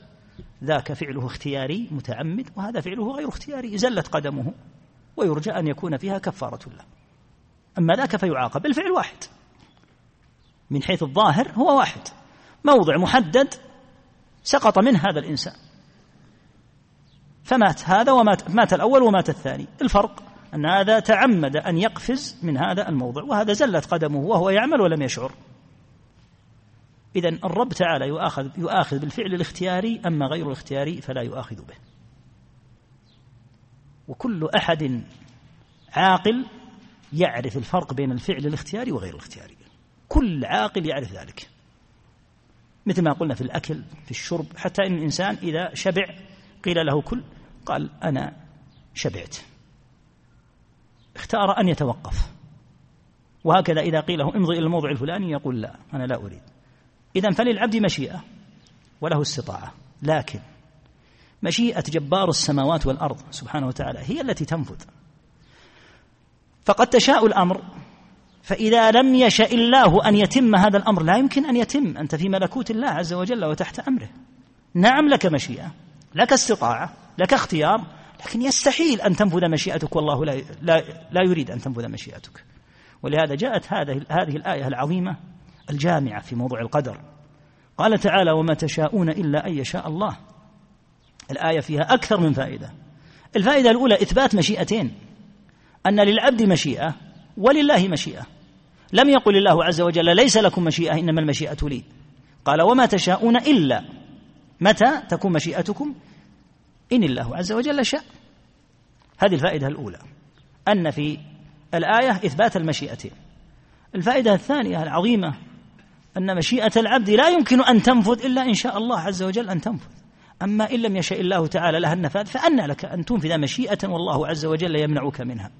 ذاك فعله اختياري متعمد وهذا فعله غير اختياري. زلت قدمه ويرجى أن يكون فيها كفارة له. أما ذاك فيعاقب الفعل واحد. من حيث الظاهر هو واحد. موضع محدد سقط منه هذا الإنسان. فمات هذا ومات مات الأول ومات الثاني. الفرق أن هذا تعمد أن يقفز من هذا الموضع وهذا زلت قدمه وهو يعمل ولم يشعر. إذا الرب تعالى يؤاخذ يؤاخذ بالفعل الاختياري أما غير الاختياري فلا يؤاخذ به. وكل أحد عاقل يعرف الفرق بين الفعل الاختياري وغير الاختياري. كل عاقل يعرف ذلك. مثل ما قلنا في الأكل في الشرب حتى إن الإنسان إذا شبع قيل له كل قال أنا شبعت. اختار أن يتوقف. وهكذا إذا قيل له امضي إلى الموضع الفلاني يقول لا أنا لا أريد. إذا فللعبد مشيئة وله استطاعة. لكن مشيئة جبار السماوات والأرض سبحانه وتعالى هي التي تنفذ. فقد تشاء الأمر فإذا لم يشأ الله أن يتم هذا الأمر لا يمكن أن يتم أنت في ملكوت الله عز وجل وتحت أمره. نعم لك مشيئة لك استطاعة لك اختيار لكن يستحيل أن تنفذ مشيئتك والله لا, لا, لا يريد أن تنفذ مشيئتك. ولهذا جاءت هذه هذه الآية العظيمة الجامعة في موضوع القدر. قال تعالى وما تشاءون إلا أن يشاء الله. الآية فيها أكثر من فائدة. الفائدة الأولى إثبات مشيئتين. أن للعبد مشيئة ولله مشيئة. لم يقل الله عز وجل ليس لكم مشيئة إنما المشيئة لي. قال وما تشاءون إلا متى تكون مشيئتكم؟ إن الله عز وجل شاء. هذه الفائدة الأولى أن في الآية إثبات المشيئتين. الفائدة الثانية العظيمة أن مشيئة العبد لا يمكن أن تنفذ إلا إن شاء الله عز وجل أن تنفذ. أما إن لم يشاء الله تعالى لها النفاذ فأنى لك أن تنفذ مشيئة والله عز وجل يمنعك منها.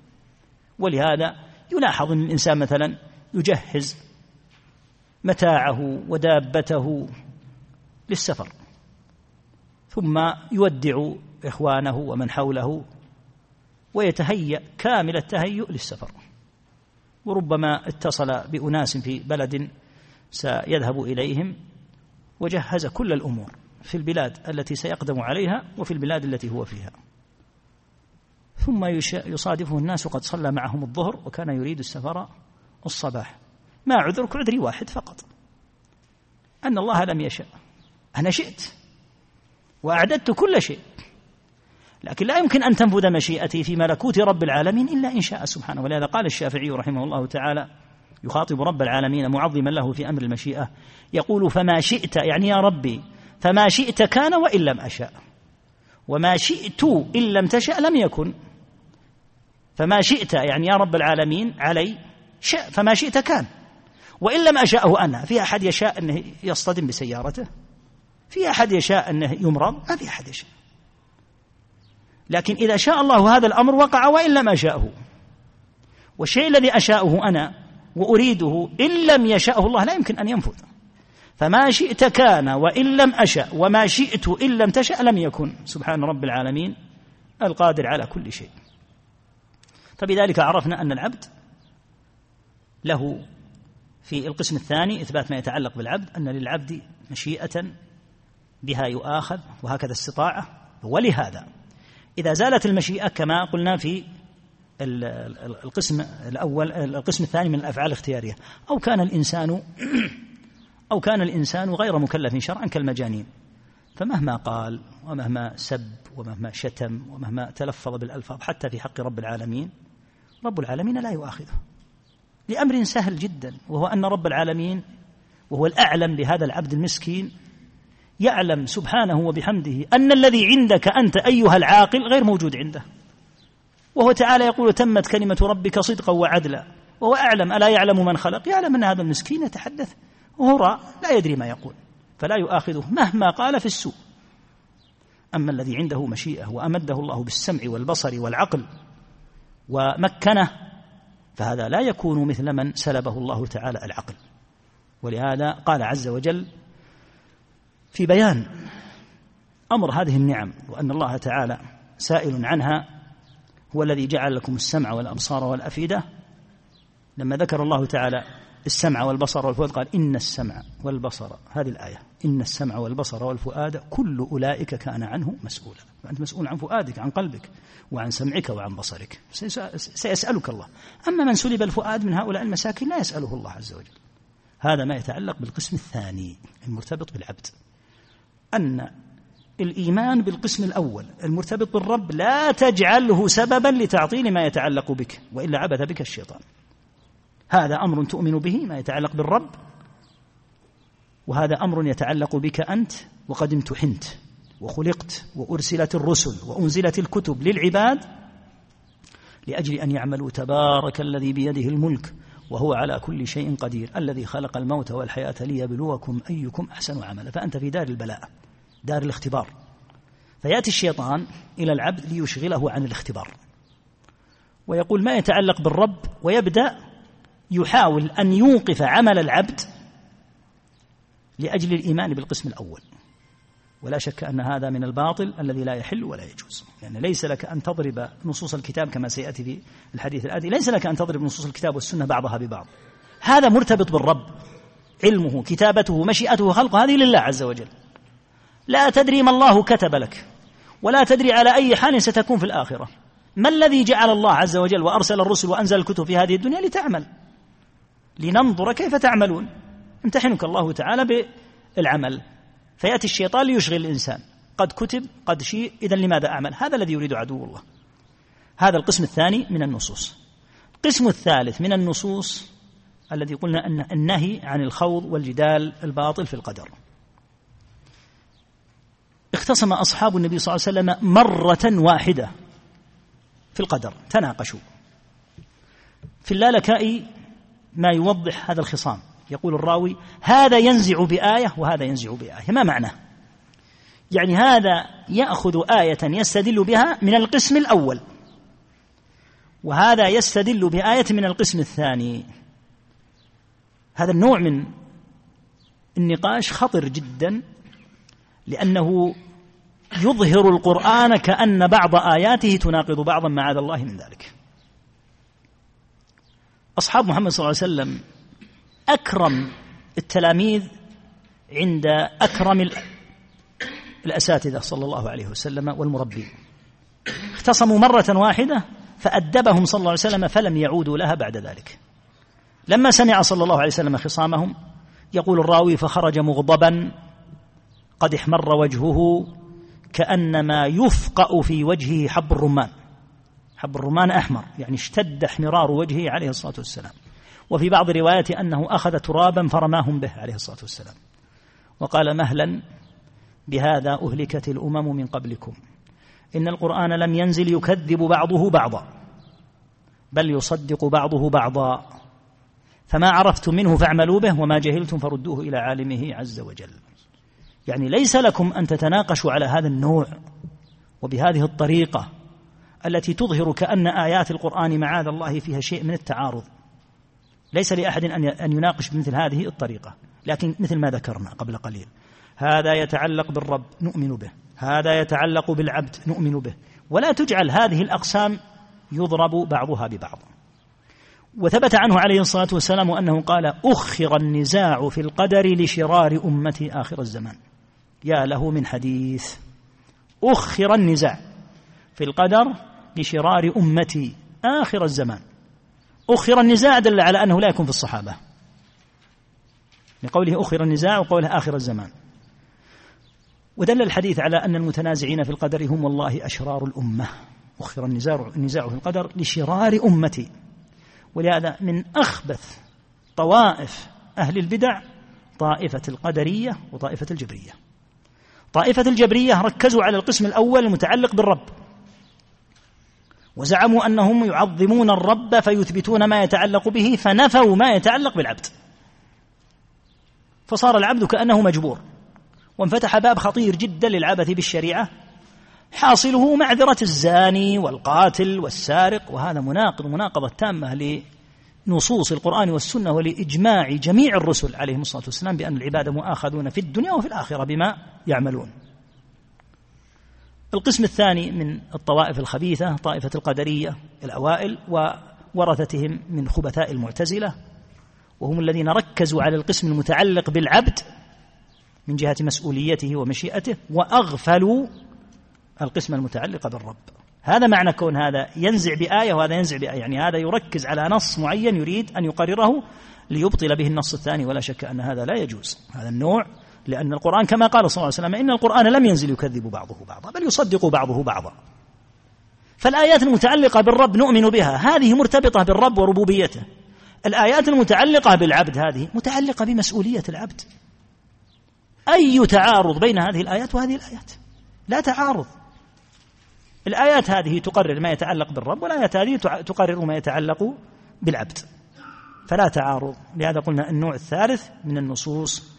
ولهذا يلاحظ أن الإنسان مثلا يجهز متاعه ودابته للسفر. ثم يودع إخوانه ومن حوله ويتهيأ كامل التهيؤ للسفر. وربما اتصل بأناس في بلد سيذهب إليهم وجهز كل الأمور في البلاد التي سيقدم عليها وفي البلاد التي هو فيها. ثم يصادفه الناس قد صلى معهم الظهر وكان يريد السفر الصباح ما عذرك عذري واحد فقط. أن الله لم يشاء أنا شئت. وأعددت كل شيء. لكن لا يمكن أن تنفذ مشيئتي في ملكوت رب العالمين إلا إن شاء سبحانه. ولهذا قال الشافعي رحمه الله تعالى يخاطب رب العالمين معظما له في أمر المشيئة. يقول فما شئت يعني يا ربي فما شئت كان وإن لم أشاء وما شئت إن لم تشأ لم يكن. فما شئت يعني يا رب العالمين علي شاء فما شئت كان. وإن لم أشاءه أنا. في أحد يشاء أنه يصطدم بسيارته؟ في أحد يشاء أنه يمرض؟ ما في أحد يشاء. لكن إذا شاء الله هذا الأمر وقع وإن لم أشاءه. والشيء الذي أشاءه أنا وأريده إن لم يشاءه الله لا يمكن أن ينفذ. فما شئت كان وإن لم أشأ وما شئت إن لم تشأ لم يكن. سبحان رب العالمين القادر على كل شيء. فبذلك عرفنا أن العبد له في القسم الثاني إثبات ما يتعلق بالعبد أن للعبد مشيئة بها يؤاخذ وهكذا استطاعة ولهذا إذا زالت المشيئة كما قلنا في القسم الأول القسم الثاني من الأفعال الاختيارية. أو كان الإنسان أو كان الإنسان غير مكلف شرعا كالمجانين. فمهما قال ومهما سب ومهما شتم ومهما تلفظ بالألفاظ حتى في حق رب العالمين رب العالمين لا يؤاخذه. لأمر سهل جدا وهو أن رب العالمين وهو الأعلم لهذا العبد المسكين يعلم سبحانه وبحمده أن الذي عندك أنت أيها العاقل غير موجود عنده. وهو تعالى يقول تمت كلمة ربك صدقا وعدلا. وهو أعلم ألا يعلم من خلق؟ يعلم أن هذا المسكين يتحدث. وهو لا يدري ما يقول فلا يؤاخذه مهما قال في السوء. أما الذي عنده مشيئة وأمده الله بالسمع والبصر والعقل ومكنه فهذا لا يكون مثل من سلبه الله تعالى العقل. ولهذا قال عز وجل في بيان أمر هذه النعم وأن الله تعالى سائل عنها هو الذي جعل لكم السمع والأبصار والأفئدة. لما ذكر الله تعالى السمع والبصر والفؤاد قال إن السمع والبصر هذه الآية إن السمع والبصر والفؤاد كل أولئك كان عنه مسؤولا. فأنت مسؤول عن فؤادك عن قلبك وعن سمعك وعن بصرك. سيسألك الله. أما من سلب الفؤاد من هؤلاء المساكين لا يسأله الله عز وجل. هذا ما يتعلق بالقسم الثاني المرتبط بالعبد. أن الإيمان بالقسم الأول المرتبط بالرب لا تجعله سببا لتعطيل ما يتعلق بك وإلا عبث بك الشيطان. هذا أمر تؤمن به ما يتعلق بالرب وهذا أمر يتعلق بك أنت وقد امتحنت وخلقت وأرسلت الرسل وأنزلت الكتب للعباد لأجل أن يعملوا تبارك الذي بيده الملك وهو على كل شيء قدير الذي خلق الموت والحياة ليبلوكم أيكم أحسن عملا. فأنت في دار البلاء. دار الاختبار. فيأتي الشيطان إلى العبد ليشغله عن الاختبار. ويقول ما يتعلق بالرب؟ ويبدأ يحاول أن يوقف عمل العبد لأجل الإيمان بالقسم الأول. ولا شك أن هذا من الباطل الذي لا يحل ولا يجوز. يعني ليس لك أن تضرب نصوص الكتاب كما سيأتي في الحديث الآتي. ليس لك أن تضرب نصوص الكتاب والسنة بعضها ببعض. هذا مرتبط بالرب علمه كتابته مشيئته خلقه هذه لله عز وجل. لا تدري ما الله كتب لك ولا تدري على أي حال ستكون في الآخرة. ما الذي جعل الله عز وجل وأرسل الرسل وأنزل الكتب في هذه الدنيا لتعمل؟ لننظر كيف تعملون. امتحنك الله تعالى بالعمل. فيأتي الشيطان ليشغل الإنسان. قد كتب قد شيء إذا لماذا أعمل؟ هذا الذي يريد عدو الله. هذا القسم الثاني من النصوص. القسم الثالث من النصوص الذي قلنا أن النهي عن الخوض والجدال الباطل في القدر. اختصم أصحاب النبي صلى الله عليه وسلم مرة واحدة في القدر تناقشوا. في اللالكائي ما يوضح هذا الخصام. يقول الراوي هذا ينزع بآية وهذا ينزع بآية. ما معناه يعني هذا يأخذ آية يستدل بها من القسم الأول. وهذا يستدل بآية من القسم الثاني. هذا النوع من النقاش خطر جدا. لأنه يظهر القرآن كأن بعض آياته تناقض بعضا معاذ الله من ذلك. أصحاب محمد صلى الله عليه وسلم أكرم التلاميذ عند أكرم الأساتذة صلى الله عليه وسلم والمربين. اختصموا مرة واحدة فأدبهم صلى الله عليه وسلم فلم يعودوا لها بعد ذلك. لما سمع صلى الله عليه وسلم خصامهم يقول الراوي فخرج مغضبا قد احمر وجهه كأنما يفقأ في وجهه حب الرمان. حب الرمان أحمر يعني اشتد احمرار وجهه عليه الصلاة والسلام. وفي بعض الروايات أنه أخذ ترابا فرماهم به عليه الصلاة والسلام. وقال مهلا بهذا أهلكت الأمم من قبلكم. إن القرآن لم ينزل يكذب بعضه بعضا بل يصدق بعضه بعضا. فما عرفتم منه فاعملوا به وما جهلتم فردوه إلى عالمه عز وجل. يعني ليس لكم أن تتناقشوا على هذا النوع وبهذه الطريقة التي تظهر كأن آيات القرآن معاذ الله فيها شيء من التعارض. ليس لأحد أن يناقش بمثل هذه الطريقة. لكن مثل ما ذكرنا قبل قليل هذا يتعلق بالرب نؤمن به هذا يتعلق بالعبد نؤمن به. ولا تجعل هذه الأقسام يضرب بعضها ببعض. وثبت عنه عليه الصلاة والسلام أنه قال أخر النزاع في القدر لشرار أمتي آخر الزمان. يا له من حديث. أخر النزاع في القدر لشرار أمتي آخر الزمان. أخر النزاع دل على أنه لا يكون في الصحابة. لقوله أخر النزاع وقوله آخر الزمان. ودل الحديث على أن المتنازعين في القدر هم والله أشرار الأمة. أخر النزاع النزاع في القدر لشرار أمتي. ولهذا من أخبث طوائف أهل البدع طائفة القدرية وطائفة الجبرية. طائفة الجبرية ركزوا على القسم الأول المتعلق بالرب. وزعموا أنهم يعظمون الرب فيثبتون ما يتعلق به فنفوا ما يتعلق بالعبد. فصار العبد كأنه مجبور. وانفتح باب خطير جدا للعبث بالشريعة حاصله معذرة الزاني والقاتل والسارق وهذا مناقض مناقضة تامة لنصوص القرآن والسنة ولإجماع جميع الرسل عليهم الصلاة والسلام بأن العباد مؤاخذون في الدنيا وفي الآخرة بما يعملون. القسم الثاني من الطوائف الخبيثة طائفة القدرية الأوائل وورثتهم من خبثاء المعتزلة وهم الذين ركزوا على القسم المتعلق بالعبد من جهة مسؤوليته ومشيئته وأغفلوا القسم المتعلق بالرب. هذا معنى كون هذا ينزع بآية وهذا ينزع بآية. يعني هذا يركز على نص معين يريد أن يقرره ليبطل به النص الثاني ولا شك أن هذا لا يجوز. هذا النوع لأن القرآن كما قال صلى الله عليه وسلم إن القرآن لم ينزل يكذب بعضه بعضا بل يصدق بعضه بعضا. فالآيات المتعلقة بالرب نؤمن بها هذه مرتبطة بالرب وربوبيته. الآيات المتعلقة بالعبد هذه متعلقة بمسؤولية العبد. أي تعارض بين هذه الآيات وهذه الآيات؟ لا تعارض. الآيات هذه تقرر ما يتعلق بالرب والآيات هذه تقرر ما يتعلق بالعبد. فلا تعارض. لهذا قلنا النوع الثالث من النصوص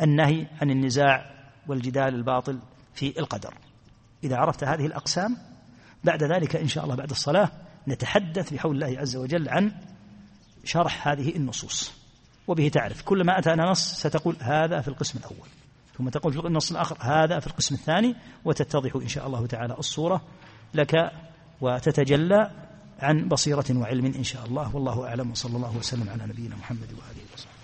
النهي عن النزاع والجدال الباطل في القدر. إذا عرفت هذه الأقسام بعد ذلك إن شاء الله بعد الصلاة نتحدث بحول الله عز وجل عن شرح هذه النصوص. وبه تعرف كلما أتانا نص ستقول هذا في القسم الأول. ثم تقول في النص الآخر هذا في القسم الثاني وتتضح إن شاء الله تعالى الصورة لك وتتجلى عن بصيرة وعلم إن شاء الله. والله أعلم وصلى الله وسلم على نبينا محمد وآله وصحبه.